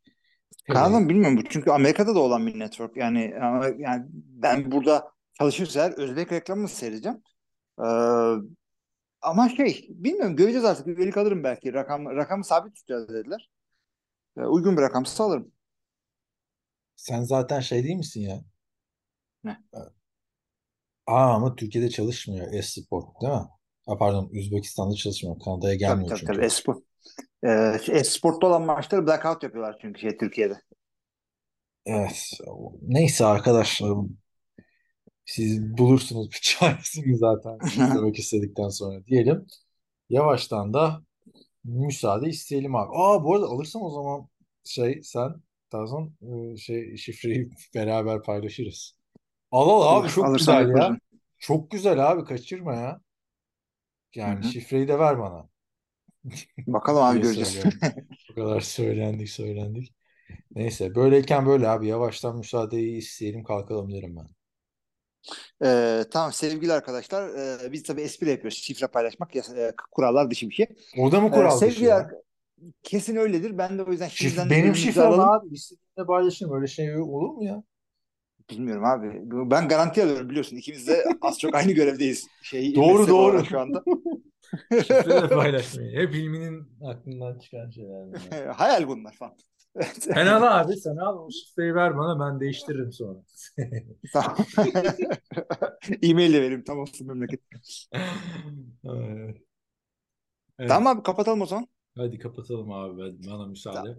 Kanada mı bilmiyorum bu çünkü Amerika'da da olan bir network. Yani yani ben burada çalışırsa Özbek reklamını seyredeceğim. Ee, ama şey bilmiyorum göreceğiz artık üyelik alırım belki. Rakam, rakamı sabit tutacağız dediler. Ee, uygun bir rakamsa alırım. Sen zaten şey değil misin ya? Ne? Aa ama Türkiye'de çalışmıyor e-sport değil mi? Ha, pardon Üzbekistan'da çalışmıyor. Kanada'ya Tabii gelmiyor tabii çünkü. tabii. Espor. Ee, şey, Esport'ta olan maçları blackout yapıyorlar çünkü şey Türkiye'de. Evet. Neyse arkadaşlar. Siz bulursunuz bir çaresini zaten izlemek istedikten sonra diyelim. Yavaştan da müsaade isteyelim abi. Aa bu arada alırsam o zaman şey sen Tazan e, şey şifreyi beraber paylaşırız. Al al abi çok alırsam güzel ya. yaparım. Çok güzel abi kaçırma ya. Yani Hı hı. şifreyi de ver bana. Bakalım abi göreceğiz. O kadar söylendik söylendik. Neyse böyleyken böyle abi yavaştan müsaadeyi isteyelim kalkalım derim ben. Ee, tamam sevgili arkadaşlar e, biz tabii espri yapıyoruz. Şifre paylaşmak e, kurallar dışı bir şey. O da mı Ee, kural dışı sevgili ya? arka- kesin öyledir. Ben de o yüzden Şif- şimdiden benim şifrem alalım. abi. İstediğimde paylaşırım. Öyle şey olur mu ya? Bilmiyorum abi. Ben garanti alıyorum biliyorsun. İkimiz de az çok aynı görevdeyiz. Şey, Doğru, doğru. şu anda. Şifre de paylaşmayın. Hep ilminin aklından çıkan şeyler. Hayal bunlar falan. Sen al abi sen al o şifreyi ver bana ben değiştiririm sonra. Tamam. E-mail de vereyim. Tamam olsun memleket. Evet. Tamam abi kapatalım o zaman. Hadi kapatalım abi. Hadi Bana müsaade.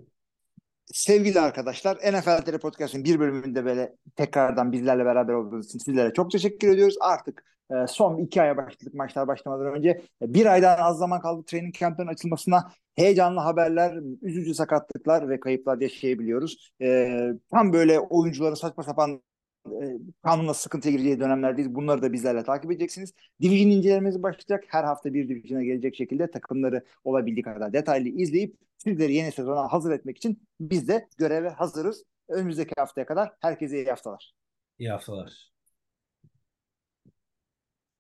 sevgili arkadaşlar NFL TR Podcast'ın bir bölümünde böyle tekrardan bizlerle beraber olduğunuz için sizlere çok teşekkür ediyoruz. Artık e, son iki aya başladık maçlar başlamadan önce. E, bir aydan az zaman kaldı training camp'ın açılmasına. Heyecanlı haberler, üzücü sakatlıklar ve kayıplar yaşayabiliyoruz. E, tam böyle oyuncuların saçma sapan e, kanunla sıkıntıya gireceği dönemlerdeyiz. Bunları da bizlerle takip edeceksiniz. Division incelememiz başlayacak. Her hafta bir Division'a gelecek şekilde takımları olabildiği kadar detaylı izleyip sizleri yeni sezona hazır etmek için biz de göreve hazırız. Önümüzdeki haftaya kadar herkese iyi haftalar. İyi haftalar.